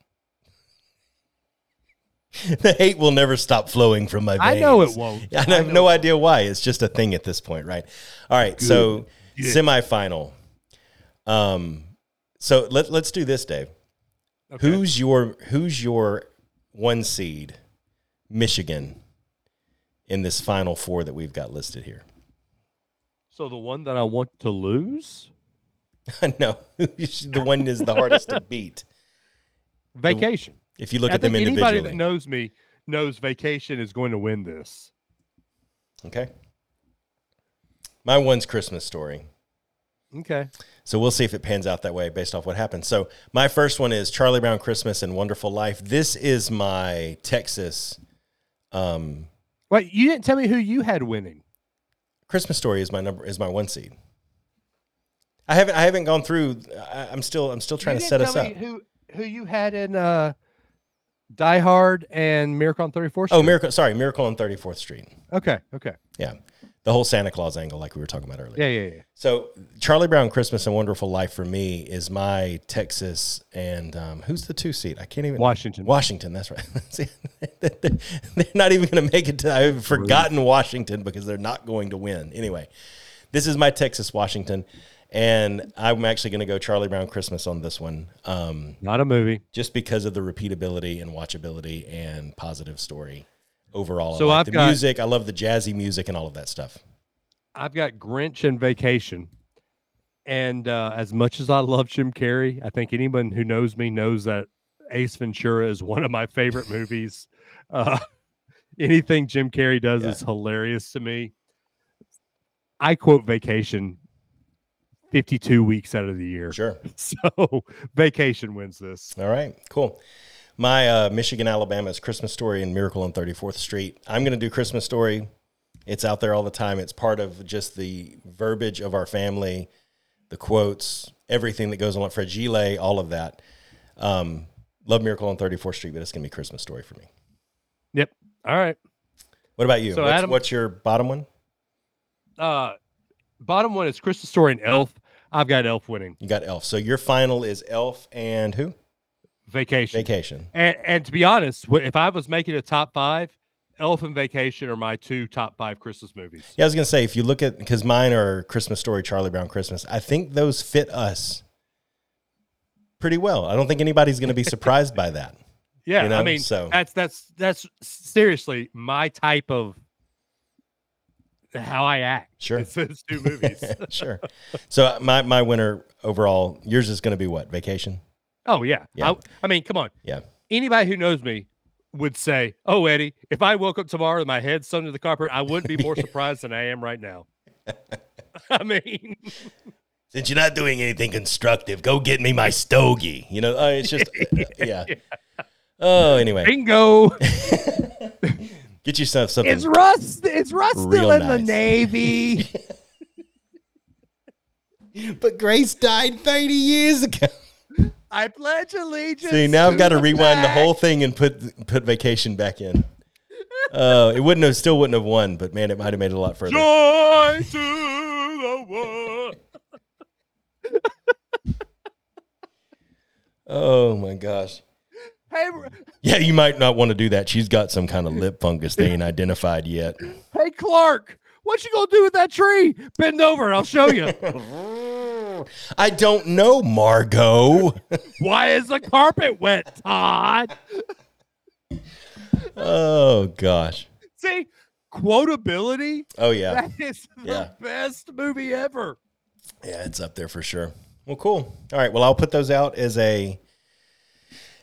the hate will never stop flowing from my veins. I know it won't. I have know no idea why. It's just a thing at this point, right? All right. So Good. semifinal. Um, so let let's do this, Dave. Okay. Who's your who's your one seed, Michigan, in this final four that we've got listed here? So the one that I want to lose? no, the one is the hardest to beat. Vacation. If you look I at them individually, anybody that knows me knows Vacation is going to win this. okay. My one's Christmas story. Okay. So we'll see if it pans out that way based off what happens. So my first one is Charlie Brown Christmas and Wonderful Life. This is my Texas um, Wait, you didn't tell me who you had winning. Christmas story is my number is my one seed. I haven't I haven't gone through. I, I'm still I'm still trying You to set us up. Who who you had in uh, Die Hard and Miracle on 34th Street? Oh, Miracle! Sorry, Miracle on 34th Street. Okay. Okay. Yeah, the whole Santa Claus angle, like we were talking about earlier. Yeah. Yeah. Yeah. So Charlie Brown Christmas and Wonderful Life for me is my Texas and um, who's the two seat? I can't even Washington. Washington, that's right. See, they're not even going to make it to. I've forgotten Washington because they're not going to win. Anyway, this is my Texas Washington, and I'm actually going to go Charlie Brown Christmas on this one, um, Not a movie. just because of the repeatability and watchability and positive story overall. So I like I've the got- music. I love the jazzy music and all of that stuff. I've got Grinch and Vacation. And uh, as much as I love Jim Carrey, I think anyone who knows me knows that Ace Ventura is one of my favorite movies. Uh, anything Jim Carrey does Yeah. is hilarious to me. I quote Vacation 52 weeks out of the year. Sure. So Vacation wins this. All right, cool. My uh, Michigan, Alabama is Christmas Story and Miracle on 34th Street. I'm going to do Christmas Story. It's out there all the time. It's part of just the verbiage of our family, the quotes, everything that goes on. Fred Gile, all of that. Um, love Miracle on 34th Street, but it's going to be Christmas Story for me. Yep. All right. What about you? So, what's, Adam- what's your bottom one? Uh, bottom one is Christmas Story and Elf. I've got Elf winning. You got Elf. So your final is Elf and who? Vacation. Vacation. And, and to be honest, if I was making a top five, Elf and Vacation are my two top five Christmas movies. Yeah, I was gonna say if you look at because mine are Christmas Story, Charlie Brown Christmas. I think those fit us pretty well. I don't think anybody's gonna be surprised by that. Yeah, You know, I mean, so- that's that's that's seriously my type of how I act. Sure. it's those two movies. sure. So uh, my my winner overall, yours is gonna be what? Vacation. oh yeah, Yeah. I, I mean, come on. Yeah. Anybody who knows me would say, "Oh, Eddie, if I woke up tomorrow with my head sunk to the carpet, I wouldn't be more surprised than I am right now." I mean, Since you're not doing anything constructive, go get me my stogie. You know, uh, it's just uh, yeah. Oh, anyway, bingo. Get yourself something. Is Russ? Is Russ still in the. Navy? but Grace died 30 years ago. I pledge allegiance. See, now I've got to the rewind the whole thing and put put vacation back in. Uh, it wouldn't have, still wouldn't have won, but man, it might have made it a lot further. Joy to the world. Oh my gosh. Hey, R- Yeah, you might not want to do that. She's got some kind of lip fungus they ain't identified yet. hey, Clark. What you gonna do with that tree? Bend over I'll show you. I don't know, Margo. Why is the carpet wet, Todd? Oh gosh. See, quotability. Oh yeah. That is the Yeah. best movie ever. Yeah, it's up there for sure. Well, cool. All right. Well, I'll put those out as a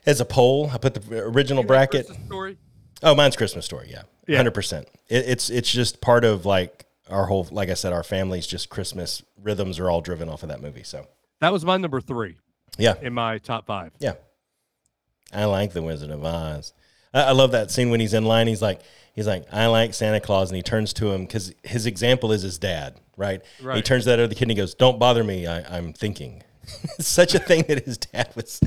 as a poll. I put the original bracket. Story. Oh, mine's Christmas story. Yeah, Yeah. hundred percent. It, it's it's just part of like our whole. Like I said, our family's just Christmas rhythms are all driven off of that movie. So That was my number three yeah, in my top five. yeah. I like the Wizard of Oz. I, I love that scene when he's in line. He's like, he's like, I like Santa Claus, and he turns to him because his example is his dad, right? He turns to that other kid and he goes, "Don't bother me. I, I'm thinking." Such a thing that his dad was.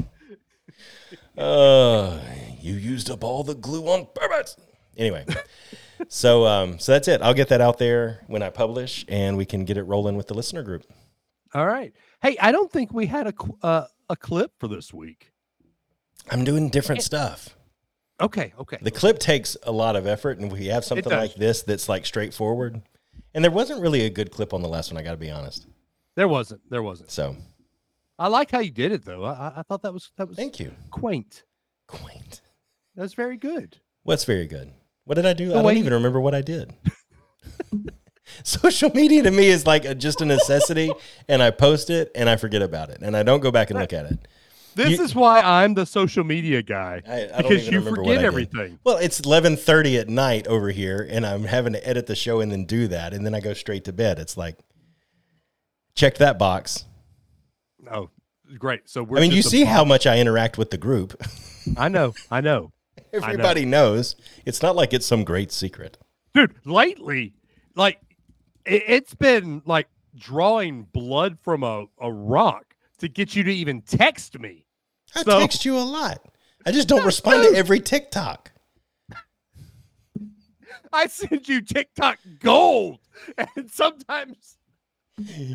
Uh, you used up all the glue on purpose. Anyway, so um, so that's it. I'll get that out there when I publish, and we can get it rolling with the listener group. All right. Hey, I don't think we had a uh, a clip for this week. I'm doing different stuff. Okay. Okay. The clip takes a lot of effort, and we have something like this that's like straightforward. And there wasn't really a good clip on the last one. I got to be honest. There wasn't. There wasn't. So I like how you did it though. I, I- thought that was that was thank you. quaint. Quaint. That was very good. What's very good? What did I do? I don't even you- remember what I did. Social media to me is like a, just a necessity, and I post it and I forget about it, and I don't go back and look at it. This You- is why I'm the social media guy. I, I because you forget I did. everything. Well, it's eleven thirty at night over here, and I'm having to edit the show and then do that, and then I go straight to bed. It's like, check that box. Oh, great. So we're I mean, you see how much I interact with the group. I know. I know. Everybody knows. It's not like it's some great secret. dude lately like it, it's been like drawing blood from a, a rock to get you to even text me I So- text you a lot. I just don't respond to every TikTok. i send you tiktok gold and sometimes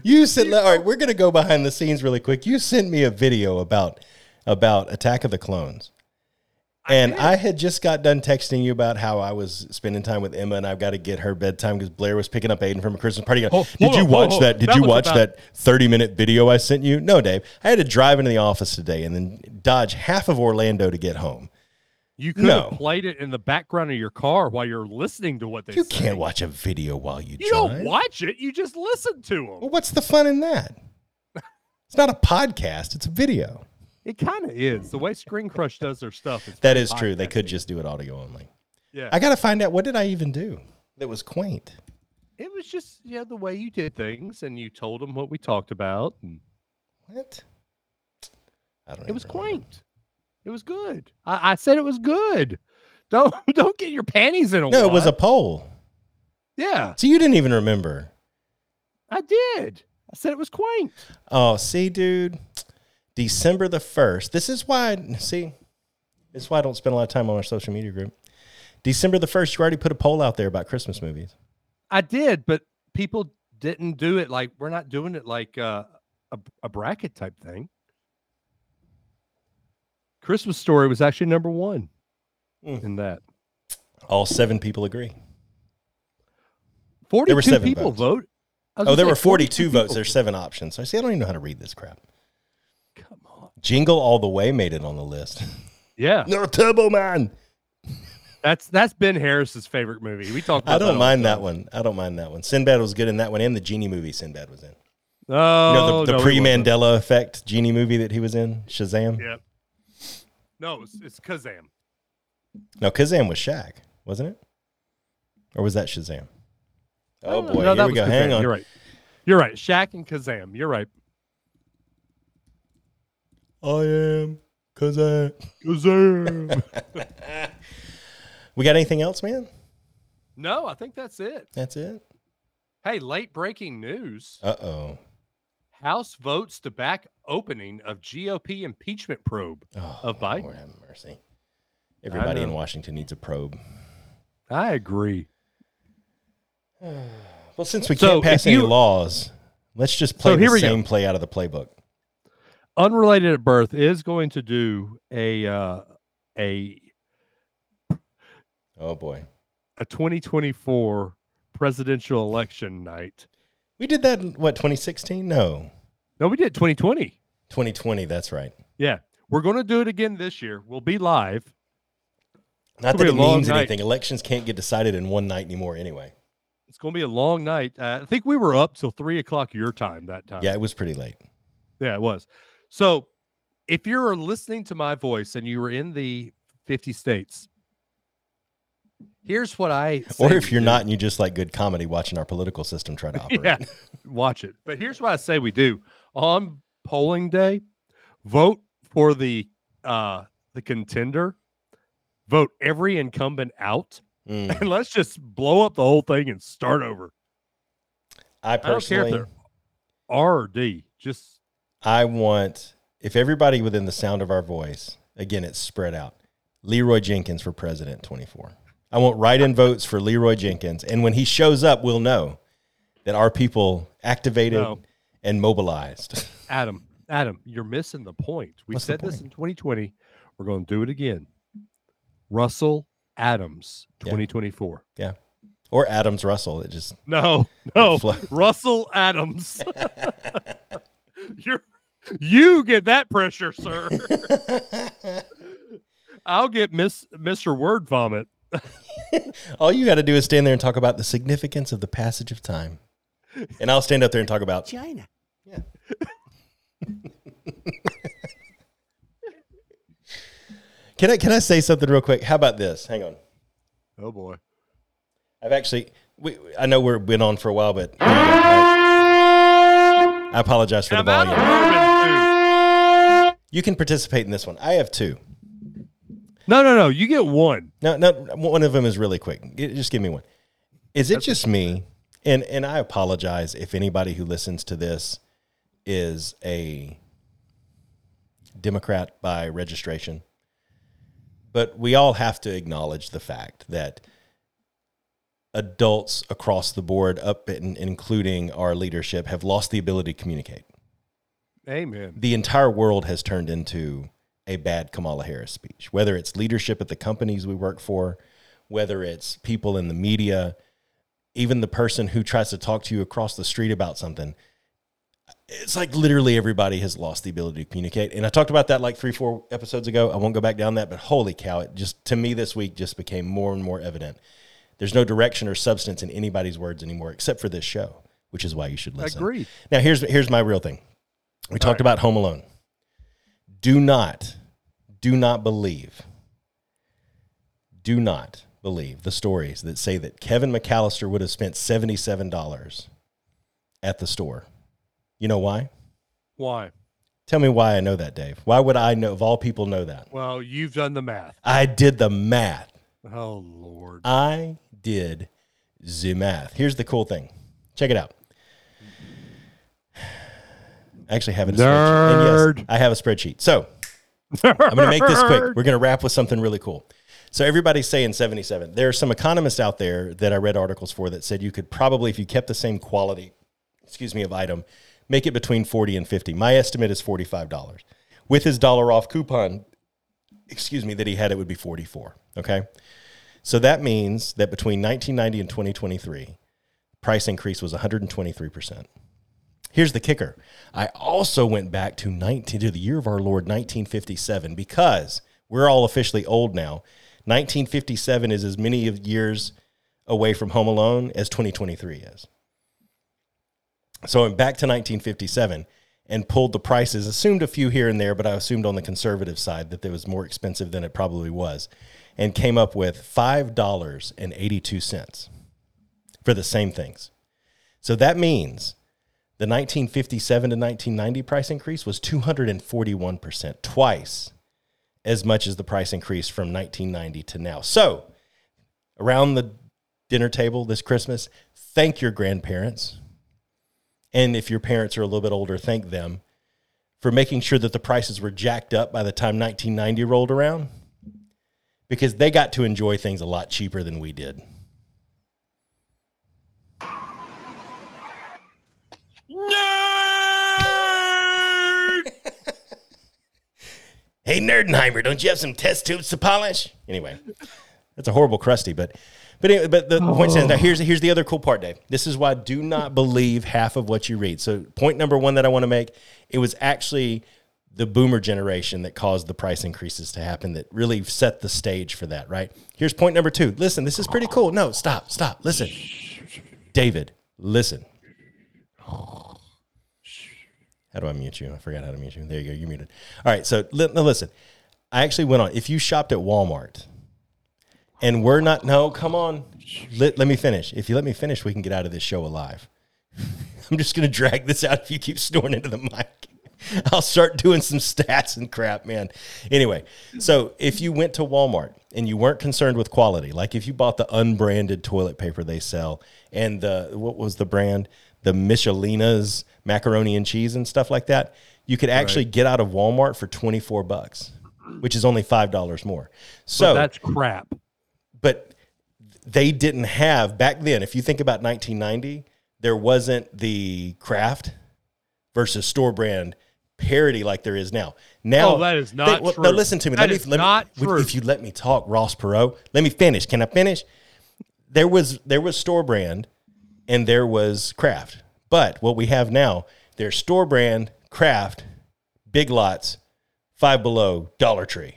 You sent. All right, we're gonna go behind the scenes really quick. You sent me a video about about Attack of the Clones, and I, had just got done texting you about how I was spending time with Emma, and I've got to get her bedtime because Blair was picking up Aiden from a Christmas party. Hold- Did you on, watch hold that? Did That you watch about- that thirty minute video I sent you? No, Dave. I had to drive into the office today and then dodge half of Orlando to get home. You could No. have played it in the background of your car while you're listening to what they You say. can't watch a video while you, you drive. don't watch it you just listen to them Well, what's the fun in that? It's not a podcast; it's a video. it kind of is the way ScreenCrush does their stuff is That is true. They could just do it audio only. yeah I got to find out what did I even do that was quaint. it was just yeah the way you did things and you told them what we talked about and What? I don't. Know. It was remember. quaint. It was good. I, I said it was good. Don't don't get your panties in a No, it was a poll. yeah. So you didn't even remember. I did. I said it was quaint. Oh, see, dude. December the first. This is why. See, this is why I don't spend a lot of time on our social media group. December the first. You already put a poll out there about Christmas movies. I did, but people didn't do it like we're not doing it like uh, a a bracket type thing. Christmas story was actually number one Mm. in that. All seven people agree. Forty-two seven people votes. vote. Oh, there were 42 votes. There's seven options. So I see. I don't even know how to read this crap. Come on. Jingle All the Way made it on the list. Yeah, no, Turbo Man. that's that's Ben Harris's favorite movie. We talked. About I don't the mind that one. I don't mind that one. Sinbad was good in that one, and the Genie movie Sinbad was in. Oh, You know the, the he pre Mandela effect Genie movie that he was in, Shazam. Yep. No, it's, it's Kazam. No, Kazam was Shaq, wasn't it? Or was that Shazam? Oh boy, no, that here we was go. Kazam. Hang on. You're right. You're right. Shaq and Kazam. You're right. I am Kazam. Kazam. We got anything else, man? no, I think that's it. That's it. Hey, late breaking news. Uh oh. House votes to back opening of GOP impeachment probe Oh, of Biden. Lord have mercy. Everybody in. Washington needs a probe. I agree. Well, since we So, can't pass if any laws, let's just play So here the we go. same play out of the playbook. Unrelated at birth is going to do a uh, a Oh boy. a 2024 presidential election night. We did that in what 2016? No. No, we did 2020. 2020, that's right. Yeah, we're going to do it again this year. We'll be live. Not that it means night. anything. Elections can't get decided in one night anymore anyway. It's going to be a long night. Uh, I think we were up till three o'clock your time that time. Yeah, it was pretty late. Yeah, it was. So if you're listening to my voice and you were in the 50 states, here's what I Or if you're do. not and you just like good comedy watching our political system try to operate. yeah, watch it. But here's what I say we do on polling day: vote for the uh the contender, vote every incumbent out, Mm. and let's just blow up the whole thing and start over. I I don't care if personally, they're R or D. Just I want if everybody within the sound of our voice, again, it's spread out. Leeroy Jenkins for president 24. I want write-in votes for Leeroy Jenkins, and when he shows up, we'll know that our people activated No. And mobilized. Adam, Adam, you're missing the point. We What's the said this in 2020. We're going to do it again. Russell Adams, 2024. yeah, or Adams Russell. It just No, no, Russell Adams. You're, you get that pressure, sir. I'll get Miss Mr. Word Vomit. all you got to do is stand there and talk about the significance of the passage of time, and I'll stand up there and talk about China. Yeah. Can I can I say something real quick? How about this? Hang on. Oh boy. I've actually we I know we've been on for a while, but I apologize for the I'm out of volume. You can participate in this one. I have two. No, no, no. You get one. No, no, one of them is really quick. Just give me one. Is it just me? And and I apologize if anybody who listens to this is a Democrat by registration. But we all have to acknowledge the fact that adults across the board, up and including our leadership, have lost the ability to communicate Amen. the entire world has turned into a bad Kamala Harris speech, whether it's leadership at the companies we work for, whether it's people in the media, even the person who tries to talk to you across the street about something. It's like literally everybody has lost the ability to communicate. And I talked about that like three, four episodes ago. I won't go back down that, but holy cow, it just to me this week just became more and more evident. There's no direction or substance in anybody's words anymore, except for this show, which is why you should listen. Agreed. Now here's here's my real thing. We talked about Home Alone. Do not, do not believe, do not believe the stories that say that Kevin McAllister would have spent $77 at the store. You know why? Why? Tell me why I know that, Dave. Why would I know, of all people, know that? Well, you've done the math. I did the math. Oh Lord. I did the math. Here's the cool thing. Check it out. I actually have it. a spreadsheet. And Nerd. yes, I have a spreadsheet. So I'm going to make this quick. We're going to wrap with something really cool. So everybody's saying 77. There are some economists out there that I read articles for that said you could probably, if you kept the same quality, excuse me, of item, make it between 40 and 50. My estimate is $45. With his dollar off coupon, excuse me, that he had, it would be 44. Okay. So that means that between 1990 and 2023, price increase was 123%. Here's the kicker. I also went back to 19 to the year of our Lord 1957 because we're all officially old now. 1957 is as many years away from Home Alone as 2023 is. So I went back to 1957 and pulled the prices, assumed a few here and there, but I assumed on the conservative side that it was more expensive than it probably was, and came up with $5.82 for the same things. So that means the 1957 to 1990 price increase was 241%, twice as much as the price increase from 1990 to now. So, around the dinner table this Christmas, thank your grandparents. And if your parents are a little bit older, thank them for making sure that the prices were jacked up by the time 1990 rolled around because they got to enjoy things a lot cheaper than we did. Hey, Nerdenheimer, don't you have some test tubes to polish? Anyway, that's a horrible crusty, but but anyway, but the point stands. Now oh. here's here's the other cool part, Dave. This is why I do not believe half of what you read. So point number one that I want to make, it was actually the boomer generation that caused the price increases to happen that really set the stage for that, right? Here's point number two. Listen, this is pretty cool. No, stop, stop. Listen. David, listen. How do I mute you? I forgot how to mute you. There you go. You're muted. All right. So li- listen, I actually went on. If you shopped at Walmart and we're not, no, come on. Let, let me finish. If you let me finish, we can get out of this show alive. I'm just going to drag this out if you keep snoring into the mic. I'll start doing some stats and crap, man. Anyway, so if you went to Walmart and you weren't concerned with quality, like if you bought the unbranded toilet paper they sell and the what was the brand? The Michelina's macaroni and cheese and stuff like that, you could actually get out of Walmart for 24 bucks, which is only $5 more. So But that's crap. But they didn't have back then. If you think about 1990, there wasn't the Kraft versus store brand parity like there is now. Now Oh, that is not well, true. No, listen to me. That let is me, let not me, true. If you let me talk, Ross Perot, let me finish. Can I finish? There was there was store brand and there was Kraft. But what we have now, there's store brand, Kraft, big lots, five below, Dollar Tree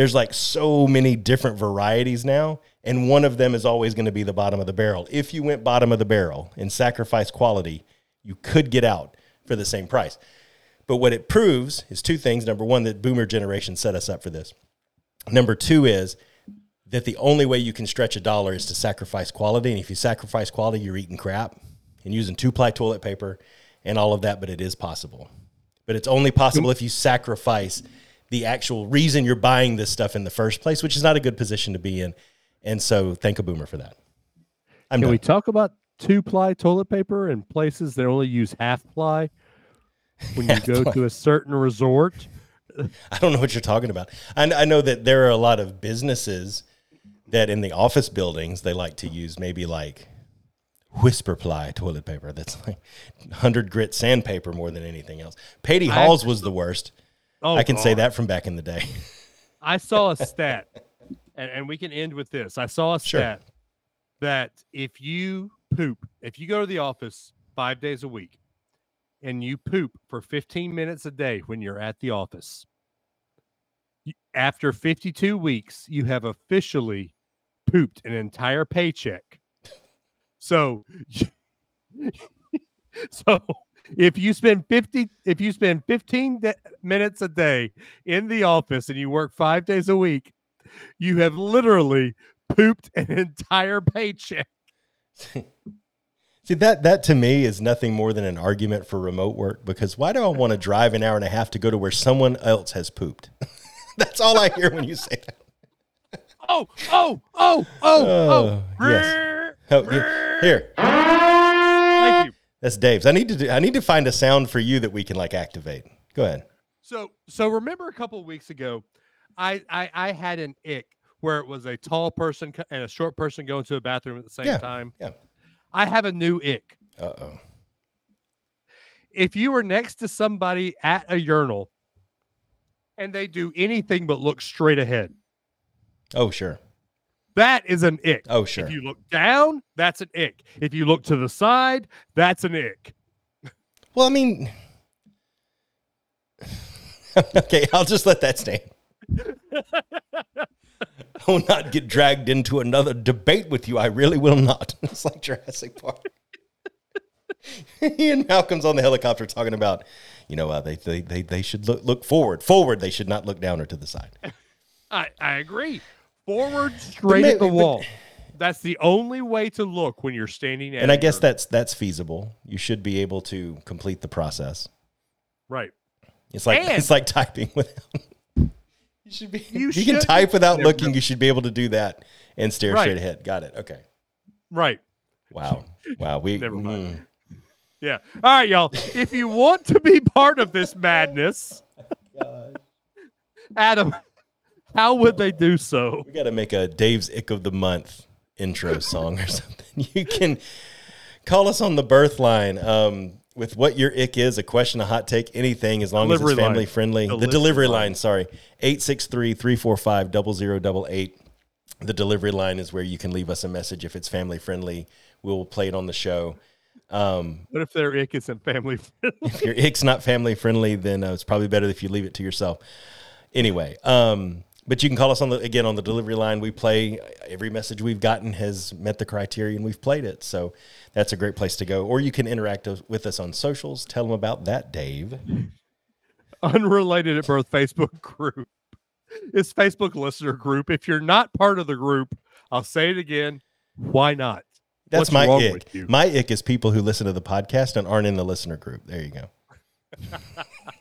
there's like so many different varieties now and one of them is always going to be the bottom of the barrel if you went bottom of the barrel and sacrificed quality you could get out for the same price but what it proves is two things number one that boomer generation set us up for this Number two is that the only way you can stretch a dollar is to sacrifice quality. And if you sacrifice quality, you're eating crap and using two ply toilet paper and all of that, but it is possible. But it's only possible if you sacrifice the actual reason you're buying this stuff in the first place, which is not a good position to be in. And so thank a boomer for that. I'm Can done. we talk about two ply toilet paper in places that only use half ply when you go to a certain resort? I don't know what you're talking about. I, I know that there are a lot of businesses that in the office buildings they like to use maybe like whisper ply toilet paper that's like 100 grit sandpaper more than anything else. Patty Halls was the worst. Oh, I can say that from back in the day. I saw a stat, and, and we can end with this. I saw a Sure. stat that if you poop, if you go to the office five days a week and you poop for 15 minutes a day when you're at the office, after 52 weeks, you have officially pooped an entire paycheck. So, so if you spend 50 if you spend 15 de- minutes a day in the office and you work 5 days a week you have literally pooped an entire paycheck See that that to me is nothing more than an argument for remote work because why do I want to drive an hour and a half to go to where someone else has pooped? That's all I hear when you say that. oh oh oh oh oh Oh, yes. Oh, here, here. That's Dave's. I need to do, I need to find a sound for you that we can like activate. Go ahead. so so remember a couple of weeks ago I, I i had an ick where it was a tall person and a short person going to a bathroom at the same Yeah, time yeah. i have a new ick Uh oh. if you were next to somebody at a urinal and they do anything but look straight ahead, Oh sure. That is an ick. Oh sure. If you look down, that's an ick. If you look to the side, that's an ick. Well, I mean, okay, I'll just let that stand. I will not get dragged into another debate with you. I really will not. It's like Jurassic Park. Ian Malcolm's on the helicopter talking about, you know, uh, they, they they they should look look forward. Forward, they should not look down or to the side. I, I agree. Forward, straight may- at the but- wall. That's the only way to look when you're standing at And I guess urinal. that's that's feasible. You should be able to complete the process. right. It's like And- it's like typing without. You should be. You You, can type without Never looking. You should be able to do that and stare Right. straight ahead. Got it. Okay. Right. Wow. Wow. We. Never mind. mm. Yeah. All right, y'all. If you want to be part of this madness, Adam, how would they do so? We got to make a Dave's Ick of the Month intro song or something. You can call us on the birth line um, with what your ick is, a question, a hot take, anything, as long Delivery as it's family line. friendly. the Delivery delivery line. line, sorry. 863 345 0088. The delivery line is where you can leave us a message if it's family friendly. We'll play it on the show. Um, What if their ick isn't family friendly? if your ick's not family friendly, then uh, it's probably better if you leave it to yourself. Anyway, um, but you can call us on the again on the delivery line. We play every message we've gotten has met the criteria, and we've played it. So that's a great place to go. Or you can interact with us on socials. Tell them about that, Dave. Unrelated at birth Facebook group. It's Facebook listener group. If you're not part of the group, I'll say it again. Why not? That's What's my ick. My ick is people who listen to the podcast and aren't in the listener group. There you go.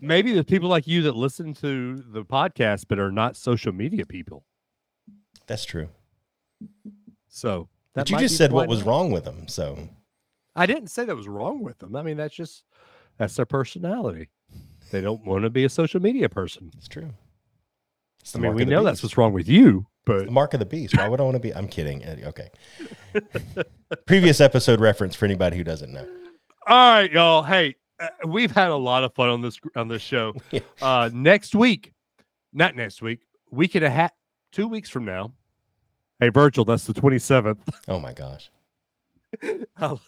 Maybe there's people like you that listen to the podcast but are not social media people. That's true. So that But you just said what was wrong with them. So I didn't say that was wrong with them. I mean, that's just that's their personality. They don't want to be a social media person. it's true. It's I mean, we know that's what's wrong with you, but The mark of the beast. Why would I want to be? I'm kidding. Okay. Previous episode reference for anybody who doesn't know. all right, y'all. Hey, we've had a lot of fun on this on this show. Yeah. Uh, next week, not next week, week and a half, two weeks from now. Hey, Virgil, that's the twenty seventh. Oh my gosh.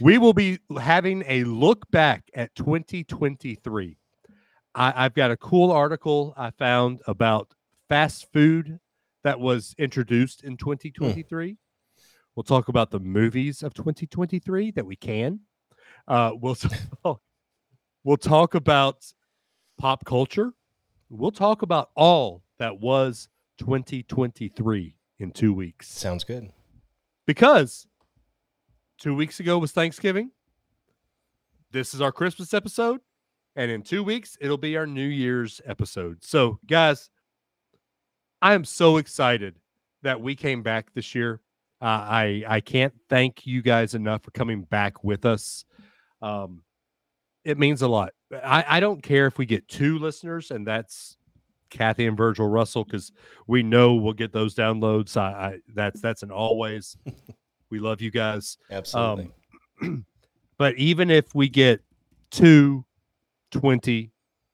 we will be having a look back at 2023. I, I've got a cool article I found about fast food that was introduced in 2023. We'll talk about the movies of 2023 that we can. Uh, we'll talk, we'll talk about pop culture. we'll talk about all that was 2023 in two weeks Sounds good. because two weeks ago was Thanksgiving. This is our Christmas episode. And in two weeks, it'll be our New Year's episode. So, guys, I am so excited that we came back this year. Uh, I I can't thank you guys enough for coming back with us. Um, it means a lot. I, I don't care if we get two listeners, and that's Kathy and Virgil Russell, because we know we'll get those downloads. I, I that's that's an always. we love you guys. Absolutely. Um, but even if we get two, 20,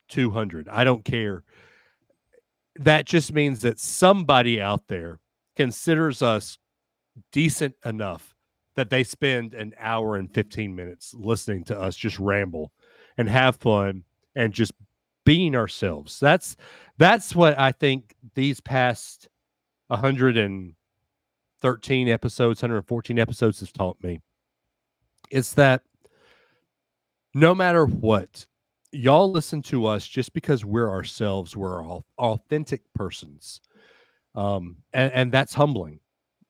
200, I don't care. That just means that somebody out there considers us decent enough that they spend an hour and 15 minutes listening to us just ramble and have fun and just being ourselves. That's that's what I think these past 113 episodes, 114 episodes has taught me. It's that no matter what, y'all listen to us just because we're ourselves, we're all authentic persons. Um, and, and that's humbling.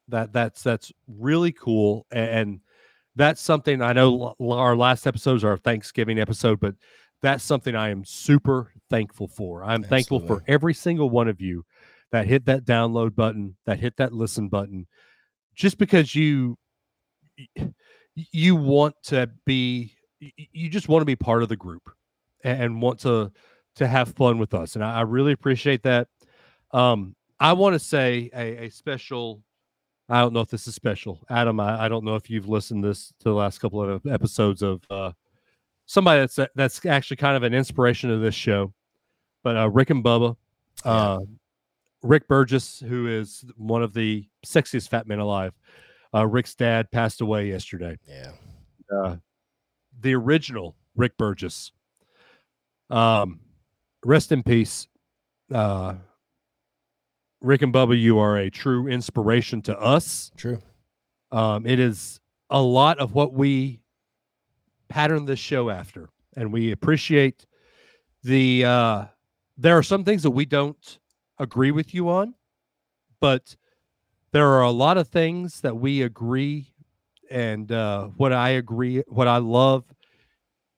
That that's that's really cool. And, that's something I know our last episodes are our Thanksgiving episode, but that's something I am super thankful for. I'm thankful for every single one of you that hit that download button, that hit that listen button, just because you you want to be you just want to be part of the group and want to to have fun with us and i, I really appreciate that um i want to say a, a special i don't know if this is special adam I, I don't know if you've listened this to the last couple of episodes of uh somebody that's that's actually kind of an inspiration of this show but uh rick and bubba uh rick burgess who is one of the sexiest fat men alive uh, Rick's dad passed away yesterday. Yeah. Uh, the original Rick Burgess. Um, rest in peace. Rick and Bubba, you are a true inspiration to us. True. Um, it is a lot of what we pattern this show after, and we appreciate the. Uh, there are some things that we don't agree with you on, but there are a lot of things that we agree. And uh, what I agree, what I love,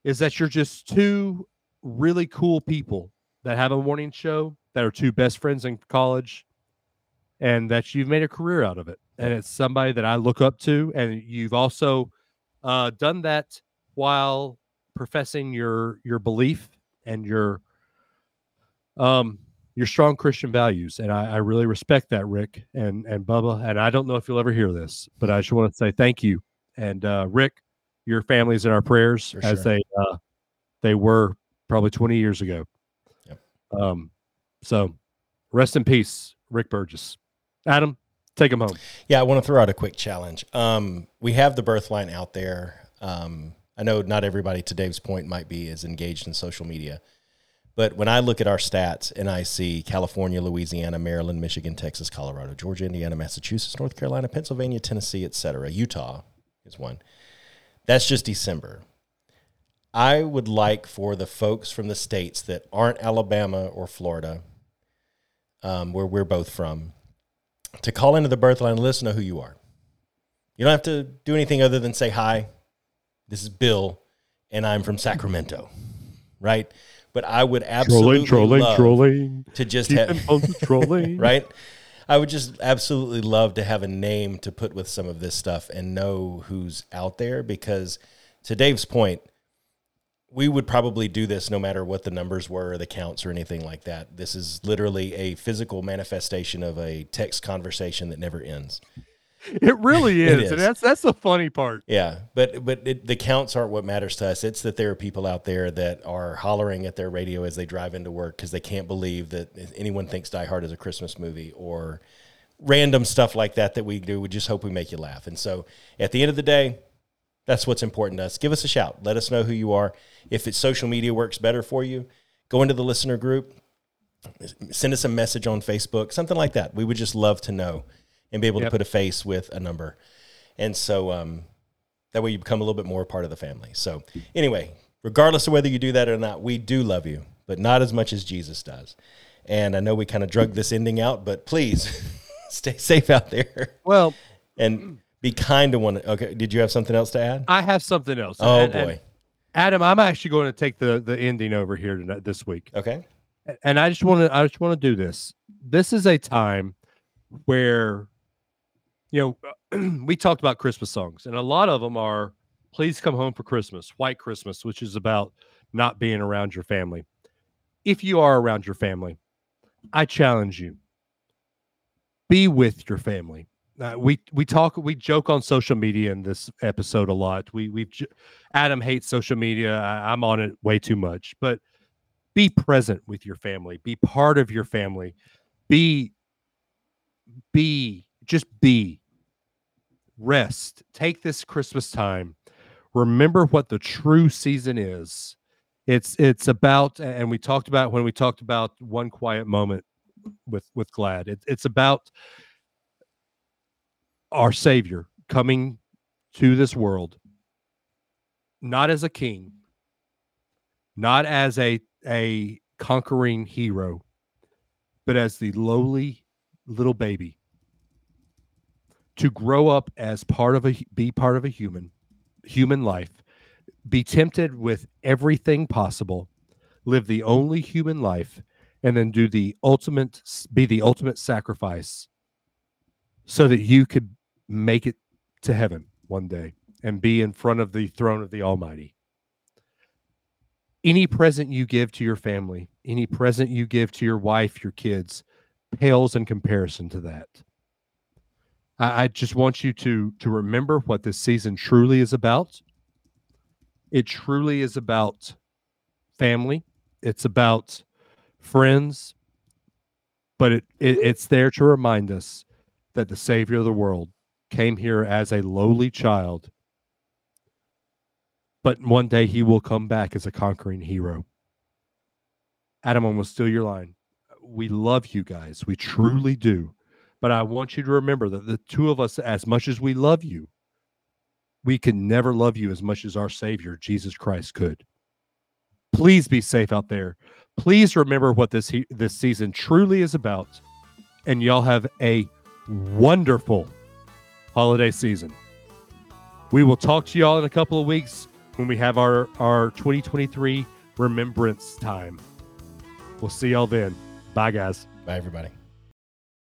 is that you're just two really cool people that have a morning show that are two best friends in college and that you've made a career out of it. And it's somebody that I look up to. And you've also uh, done that while professing your your belief and your um your strong Christian values. And I, I really respect that, Rick and and Bubba. And I don't know if you'll ever hear this, but I just want to say thank you. And uh, Rick, your family's in our prayers For as sure. they uh, they were probably 20 years ago. Yep. Um, so rest in peace, Rick Burgess. Adam, take him home. Yeah, I want to throw out a quick challenge. Um, we have the birth line out there. Um, I know not everybody, to Dave's point, might be as engaged in social media. But when I look at our stats and I see California, Louisiana, Maryland, Michigan, Texas, Colorado, Georgia, Indiana, Massachusetts, North Carolina, Pennsylvania, Tennessee, et cetera, Utah is one. That's just December. I would like for the folks from the states that aren't Alabama or Florida, um, where we're both from, to call into the birth line and let us know who you are. You don't have to do anything other than say, Hi, this is Bill, and I'm from Sacramento, right? But I would absolutely trolling, love trolling. to just Keep have, trolling. right? I would just absolutely love to have a name to put with some of this stuff and know who's out there because, to Dave's point, we would probably do this no matter what the numbers were, or the counts, or anything like that. This is literally a physical manifestation of a text conversation that never ends. It really It is. is. And that's that's the funny part. Yeah, but but it, the counts aren't what matters to us. It's that there are people out there that are hollering at their radio as they drive into work because they can't believe that anyone thinks Die Hard is a Christmas movie or random stuff like that that we do. We just hope we make you laugh. And so at the end of the day, that's what's important to us. Give us a shout. Let us know who you are. If it's social media works better for you, go into the listener group, send us a message on Facebook, something like that. We would just love to know and be able Yep. to put a face with a number. And so um, that way you become a little bit more a part of the family. So anyway, regardless of whether you do that or not, we do love you. but not as much as Jesus does. And I know we kind of drug this ending out, but please stay safe out there Well, and be kind to one. Okay, did you have something else to add? I have something else. Oh And- and boy. Adam, I'm actually going to take the the ending over here tonight, this week. Okay. and I just want to I just want to do this. This is a time where you know we talked about Christmas songs and a lot of them are please come home for Christmas, White Christmas, which is about not being around your family. If you are around your family, I challenge you be with your family. Uh, we we talk we joke on social media in this episode a lot. We j- Adam hates social media. I, I'm on it way too much, but be present with your family. Be part of your family. Be be just be. Rest. Take this christmas time. Remember what the true season is. It's it's about and we talked about when we talked about one quiet moment with with glad it, it's about our savior coming to this world not as a king not as a a conquering hero, but as the lowly little baby to grow up as part of a be part of a human human life, be tempted with everything possible, live the only human life, and then do the ultimate be the ultimate sacrifice so that you could make it to heaven one day and be in front of the throne of the Almighty any present you give to your family, any present you give to your wife, your kids, pales in comparison to that. I, I just want you to to remember what this season truly is about. It truly is about family. It's about friends, but it, it it's there to remind us that the Savior of the world came here as a lowly child but one day he will come back as a conquering hero. Adam, I'm going to steal your line. We love you guys. We truly do. But I want you to remember that the two of us, as much as we love you, we can never love you as much as our Savior, Jesus Christ, could. Please be safe out there. Please remember what this this season truly is about, and y'all have a wonderful holiday season. We will talk to y'all in a couple of weeks when we have our our 2023 remembrance time. We'll see y'all then. Bye, guys. Bye, everybody.